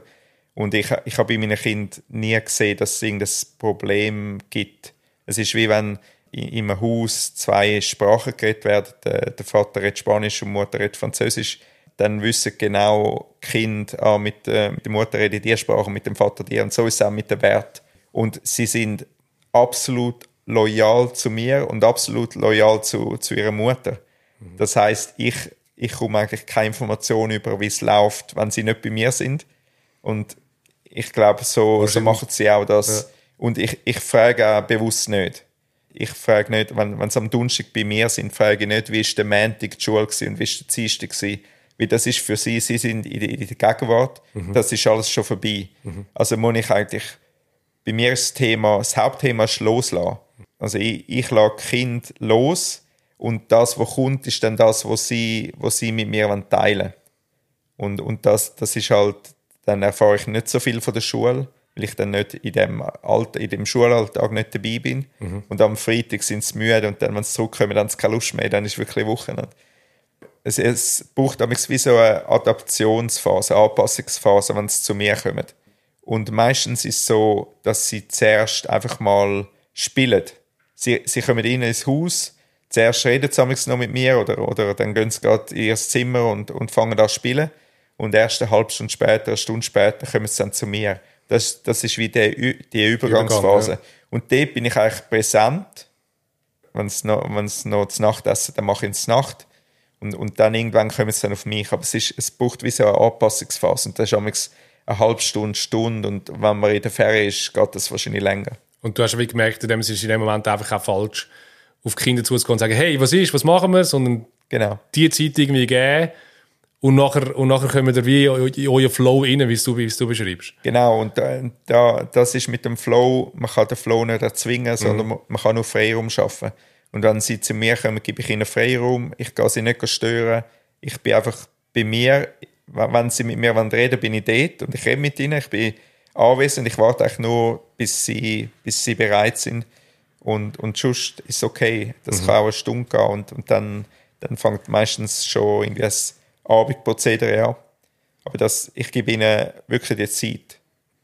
Speaker 2: Und ich, ich habe bei meinen Kindern nie gesehen, dass es irgendein Problem gibt. Es ist wie wenn in in einem Haus zwei Sprachen geredet werden. Der, der Vater redet Spanisch und die Mutter redet Französisch dann wissen genau Kinder, ah, mit, äh, mit der Mutter rede ich die Sprache, mit dem Vater die. Und so ist es auch mit dem Wert. Und sie sind absolut loyal zu mir und absolut loyal zu, zu ihrer Mutter. Das heißt, ich, ich komme eigentlich keine Information über, wie es läuft, wenn sie nicht bei mir sind. Und ich glaube, so, so machen sie auch das. Und ich, ich frage auch bewusst nicht. Ich frage nicht, wenn, wenn sie am Donnerstag bei mir sind, frage ich nicht, wie ist der Montag die Schule gewesen und wie ist der Dienstag gewesen. Weil das ist für sie, sie sind in der, in der Gegenwart, das ist alles schon vorbei. Also muss ich eigentlich, bei mir ist das Thema, das Hauptthema ist loslassen. Also ich, ich lasse Kind los und das, was kommt, ist dann das, was sie, was sie mit mir wollen teilen Und, und das, das ist halt, dann erfahre ich nicht so viel von der Schule, weil ich dann nicht in dem, Alter, in dem Schulalltag nicht dabei bin. Und am Freitag sind sie müde und dann, wenn sie zurückkommen, dann haben sie keine Lust mehr, dann ist wirklich Wochenende. Es, es braucht wie so eine Adaptionsphase, eine Anpassungsphase, wenn sie zu mir kommen. Und meistens ist es so, dass sie zuerst einfach mal spielen. Sie, sie kommen rein ins Haus, zuerst reden sie noch mit mir oder, oder dann gehen sie gerade in ihr Zimmer und, und fangen an zu spielen. Und erst eine halbe Stunde später, eine Stunde später kommen sie dann zu mir. Das, das ist wie die, die Übergangsphase.
Speaker 1: Übergang,
Speaker 2: Und dort bin ich eigentlich präsent. Wenn es noch, wenn's noch zu Nacht essen, dann mache ich es Nacht. Und, und dann irgendwann kommen sie dann auf mich. Aber es, ist, es braucht wie so eine Anpassungsphase. Und das ist eine halbe Stunde, Stunde. Und wenn man in der Ferien ist, geht das wahrscheinlich länger.
Speaker 1: Und du hast wie gemerkt, in dem ist in dem Moment einfach auch falsch, auf die Kinder zuzugehen und sagen, hey, was ist, was machen wir? Sondern
Speaker 2: genau.
Speaker 1: die Zeit irgendwie geben und nachher, und nachher kommen wir wie in euren Flow rein, wie du, wie du beschreibst.
Speaker 2: Genau, und da, da, das ist mit dem Flow, man kann den Flow nicht erzwingen, mhm. sondern man kann nur Freiraum schaffen. Und wenn sie zu mir kommen, gebe ich ihnen Freiraum, ich gehe sie nicht stören, ich bin einfach bei mir, wenn sie mit mir reden bin ich dort und ich rede mit ihnen, ich bin anwesend, ich warte eigentlich nur, bis sie, bis sie bereit sind und, und sonst ist okay, das mhm. kann auch eine Stunde gehen und, und dann, dann fängt meistens schon irgendwie das Abendprozedere an. Aber das, ich gebe ihnen wirklich die Zeit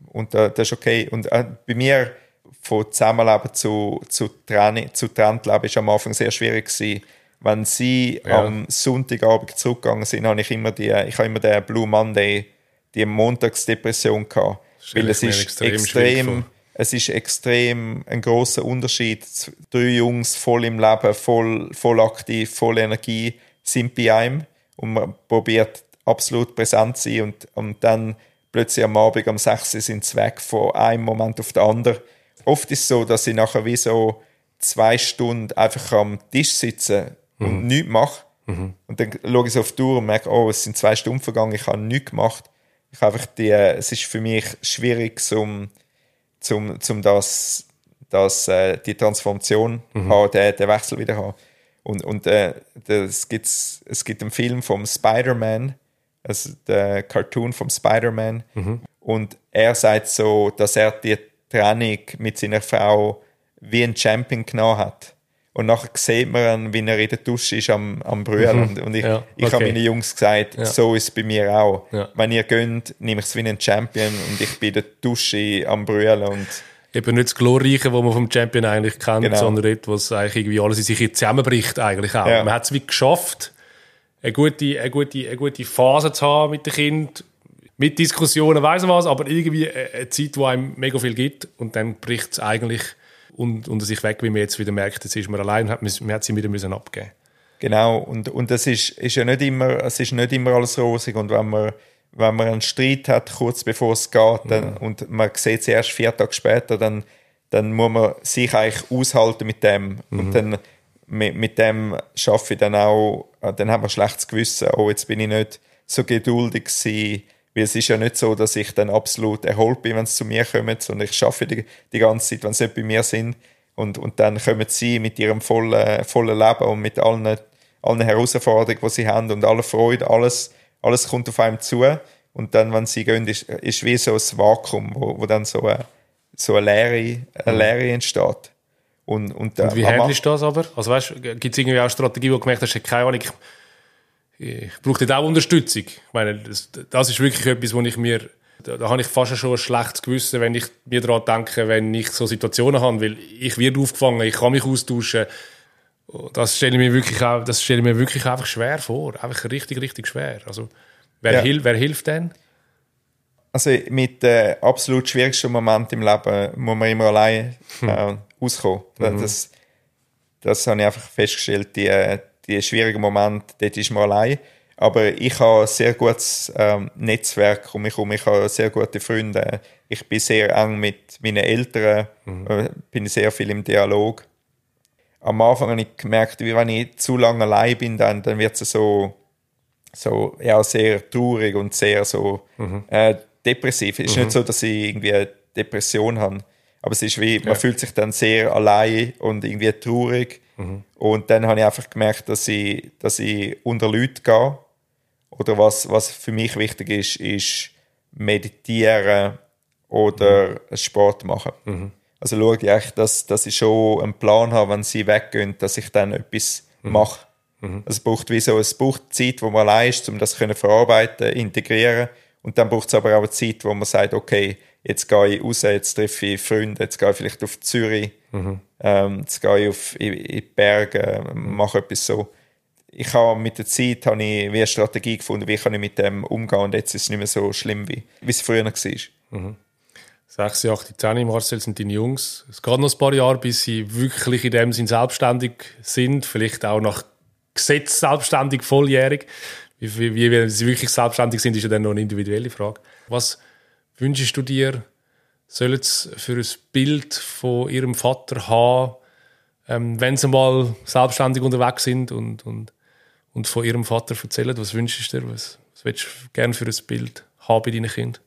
Speaker 2: und das ist okay. Und äh, bei mir von Zusammenleben zu, zu, Training, zu Trendleben ist am Anfang sehr schwierig gewesen. Wenn sie ja. am Sonntagabend zurückgegangen sind, habe ich immer die, ich habe immer den Blue Monday, die Montagsdepression gehabt. Weil es ist extrem, extrem es ist extrem ein großer Unterschied. Drei Jungs voll im Leben, voll, voll aktiv, voll Energie sind bei einem und man probiert absolut präsent zu sein und, und dann plötzlich am Abend um 6 Uhr sind sie weg von einem Moment auf den anderen. Oft ist es so, dass ich nachher wie so zwei Stunden einfach am Tisch sitze und mhm. nichts mache. Mhm. Und dann schaue ich so auf die Uhr und merke, oh, es sind zwei Stunden vergangen, ich habe nichts gemacht. Ich habe einfach die, es ist für mich schwierig, zum, zum, zum das, das, äh, die Transformation mhm. haben, den, den Wechsel wieder haben. Und, und äh, das gibt's, es gibt einen Film vom Spider-Man, also der Cartoon vom Spider-Man. Mhm. Und er sagt so, dass er die Training mit seiner Frau wie ein Champion genommen hat. Und nachher sieht man, wie er in der Dusche ist am, am Brüllen. Mhm. Und, und ich, ja, okay. ich habe meinen Jungs gesagt, ja. so ist es bei mir auch. Ja. Wenn ihr gönnt, nehme ich es wie ein Champion und ich bin in der Dusche am Brüllen. Und
Speaker 1: Eben nicht das Glorreiche, was man vom Champion eigentlich kennt, genau. sondern etwas, was eigentlich irgendwie alles in sich zusammenbricht eigentlich auch. Man hat es wie geschafft, eine gute, eine, gute, eine gute Phase zu haben mit dem Kind, mit Diskussionen, weiss was, aber irgendwie eine Zeit, die einem mega viel gibt und dann bricht es eigentlich und, unter sich weg, wie man jetzt wieder merkt, jetzt ist man allein und hat, man hat sie wieder müssen abgeben
Speaker 2: Genau, und, und das ist, ist ja nicht immer, es ist nicht immer alles rosig und wenn man, wenn man einen Streit hat, kurz bevor es geht, dann, mhm. und man sieht es erst vier Tage später, dann, dann muss man sich eigentlich aushalten mit dem mhm. und dann mit, mit dem schaffe ich dann auch, dann hat man schlechtes Gewissen, oh, jetzt bin ich nicht so geduldig gewesen, weil es ist ja nicht so, dass ich dann absolut erholt bin, wenn es zu mir kommt, sondern ich schaffe die, die ganze Zeit, wenn sie nicht bei mir sind. Und, und dann kommen sie mit ihrem vollen, vollen Leben und mit allen, allen Herausforderungen, die sie haben und aller Freude, alles, alles kommt auf einem zu. Und dann, wenn sie gehen, ist, ist wie so ein Vakuum, wo, wo dann so eine, so eine Leere, eine mhm. Leere entsteht.
Speaker 1: Und, und, und wie handelst du das aber? Also weißt, gibt es irgendwie auch Strategie, wo du gemerkt hast, keine Ahnung, ich, ich brauche dort auch Unterstützung. Ich meine, das, das ist wirklich etwas, wo ich mir, da, da habe ich fast schon ein schlechtes Gewissen, wenn ich mir daran denke, wenn ich so Situationen habe, weil ich werde aufgefangen, ich kann mich austauschen. Das stelle ich mir wirklich, auch, das stelle ich mir wirklich einfach schwer vor. Einfach richtig, richtig schwer. Also, wer, ja. hil wer hilft denn?
Speaker 2: Also mit dem absolut schwierigsten Moment im Leben muss man immer allein hm. äh, auskommen. Mhm. Das, das habe ich einfach festgestellt. Die, die schwierigen Momente, dort ist man allein. Aber ich habe ein sehr gutes ähm, Netzwerk um mich herum. Ich habe sehr gute Freunde. Ich bin sehr eng mit meinen Eltern, mhm. äh, bin sehr viel im Dialog. Am Anfang habe ich gemerkt, wie wenn ich zu lange allein bin, dann, dann wird es so, so ja, sehr traurig und sehr so mhm. äh, depressiv. Es ist mhm. nicht so, dass ich irgendwie eine Depression habe, aber es ist wie, man fühlt sich dann sehr allein und irgendwie traurig Mhm. Und dann habe ich einfach gemerkt, dass ich, dass ich unter Leute gehe. Oder was, was für mich wichtig ist, ist meditieren oder mhm. Sport machen. Also schaue ich echt, dass, dass ich schon einen Plan habe, wenn sie weggehen, dass ich dann etwas mhm. mache. Mhm. Also es braucht wie so, es braucht Zeit, wo man allein ist, um das können verarbeiten, integrieren. Und dann braucht es aber auch eine Zeit, wo man sagt, okay, jetzt gehe ich raus, jetzt treffe ich Freunde, jetzt gehe ich vielleicht auf Zürich, mhm. ähm, jetzt gehe ich auf, in, in die Berge, mache etwas so. Ich habe mit der Zeit habe ich wie eine Strategie gefunden, wie kann ich mit dem umgehen und jetzt ist es nicht mehr so schlimm, wie, wie es früher war. Mhm.
Speaker 1: 6, 8, 10, Marcel sind deine Jungs. Es geht noch ein paar Jahre, bis sie wirklich in dem Sinn selbstständig sind, vielleicht auch nach Gesetz selbstständig, volljährig. Wie, wie, wie sie wirklich selbstständig sind, ist ja dann noch eine individuelle Frage. Was wünschst du dir, sollen sie für ein Bild von ihrem Vater haben, ähm, wenn sie mal selbstständig unterwegs sind und, und, und von ihrem Vater erzählen? Was wünschst du dir? Was, was willst du gerne für ein Bild haben bei deinen Kindern?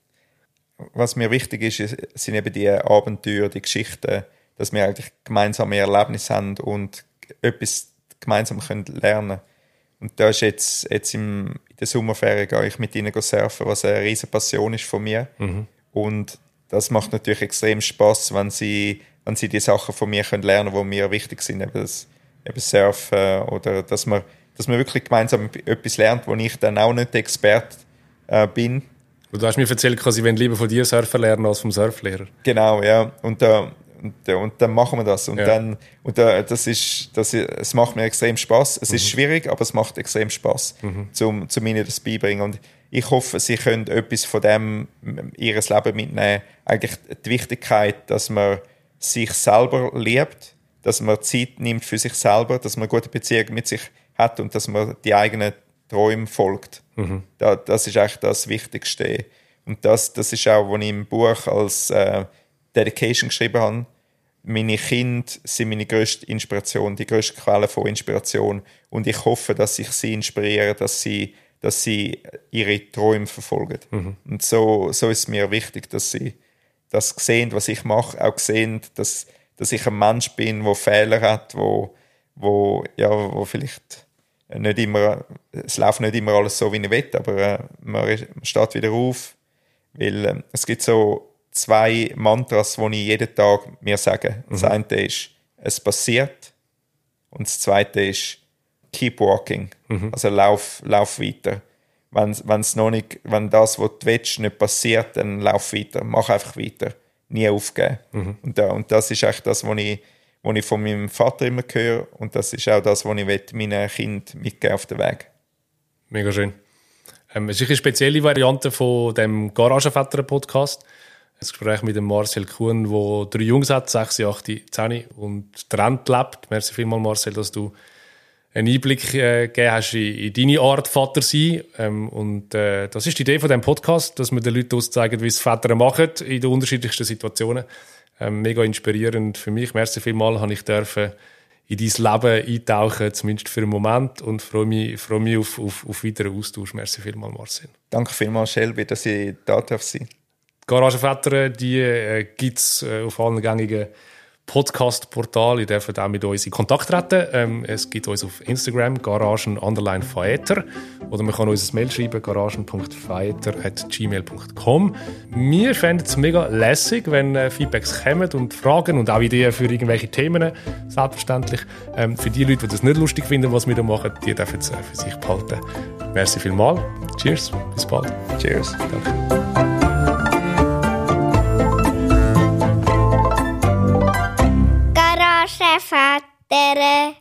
Speaker 2: Was mir wichtig ist, sind eben die Abenteuer, die Geschichten, dass wir eigentlich gemeinsame Erlebnisse haben und etwas gemeinsam können lernen Und da ist jetzt, jetzt im, in der Sommerferien gehe ich mit ihnen surfen, was eine riesige Passion ist von mir. Mhm. Und das macht natürlich extrem Spaß, wenn sie, wenn sie die Sachen von mir können lernen können, die mir wichtig sind, eben, das, eben Surfen oder dass man, dass man wirklich gemeinsam etwas lernt, wo ich dann auch nicht Experte äh, bin.
Speaker 1: Du hast mir erzählt, sie wollen lieber von dir Surfen lernen als vom Surflehrer.
Speaker 2: Genau, ja. Und da, und, und dann machen wir das. Und ja. dann, und da, das ist, das ist, es macht mir extrem Spaß. Es mhm. ist schwierig, aber es macht extrem Spaß, mhm. zum, zum ihnen das beibringen. Und ich hoffe, sie können etwas von dem ihres Leben mitnehmen. Eigentlich die Wichtigkeit, dass man sich selber liebt, dass man Zeit nimmt für sich selber, dass man eine gute Beziehung mit sich hat und dass man die eigenen Träume folgt. Mhm. Da, das ist eigentlich das Wichtigste. Und das, das ist auch, was ich im Buch als äh, Dedication geschrieben habe. Meine Kinder sind meine größte Inspiration, die größte Quelle von Inspiration. Und ich hoffe, dass ich sie inspiriere, dass sie, dass sie ihre Träume verfolgen. Mhm. Und so, so ist es mir wichtig, dass sie das sehen, was ich mache, auch sehen, dass, dass ich ein Mensch bin, der Fehler hat, wo, wo, ja, wo vielleicht nicht immer, es läuft nicht immer alles so, wie ich will, aber äh, man, man steht wieder auf, weil äh, es gibt so zwei Mantras, die ich jeden Tag mir sage. Das mhm. eine ist, es passiert. Und das zweite ist, keep walking. Mhm. Also lauf, lauf weiter. Wenn, wenn's noch nicht, wenn das, was du willst, nicht passiert, dann lauf weiter. Mach einfach weiter. Nie aufgeben. Mhm. Und, und das ist echt das, was ich, was ich von meinem Vater immer höre. Und das ist auch das, was ich meinen Kindern mitgeben auf den Weg.
Speaker 1: Mega schön. Ähm, es ist eine spezielle Variante von dem Garagenvetter-Podcast ein Gespräch mit dem Marcel Kuhn, der drei Jungs hat, sechs, acht, zehn und Trend lebt. Merci vielmals, Marcel, dass du einen Einblick äh, gegeben hast in, in deine Art Vater sein. Ähm, und äh, das ist die Idee von diesem Podcast, dass wir den Leuten auszeigen, wie es Väter machen in den unterschiedlichsten Situationen. Ähm, mega inspirierend für mich. Merci vielmals, habe ich dürfen in dein Leben eintauchen, zumindest für einen Moment und freue mich, freue mich auf, auf, auf weiteren Austausch. Merci vielmals, Marcel.
Speaker 2: Danke vielmals, Shelby, dass ich da darf sein
Speaker 1: Garagenväter, die äh, gibt es äh, auf allen gängigen Podcast-Portalen. Ihr dürft auch mit uns in Kontakt treten. Ähm, es gibt uns auf Instagram garagen Oder man kann uns ein Mail schreiben, garagen.faeter.gmail.com. Wir fänden es mega lässig, wenn äh, Feedbacks kommen und Fragen und auch Ideen für irgendwelche Themen. Selbstverständlich. Ähm, für die Leute, die das nicht lustig finden, was wir da machen, die dürfen es äh, für sich behalten. Merci vielmals. Cheers. Bis bald.
Speaker 2: Cheers.
Speaker 3: Danke. Vater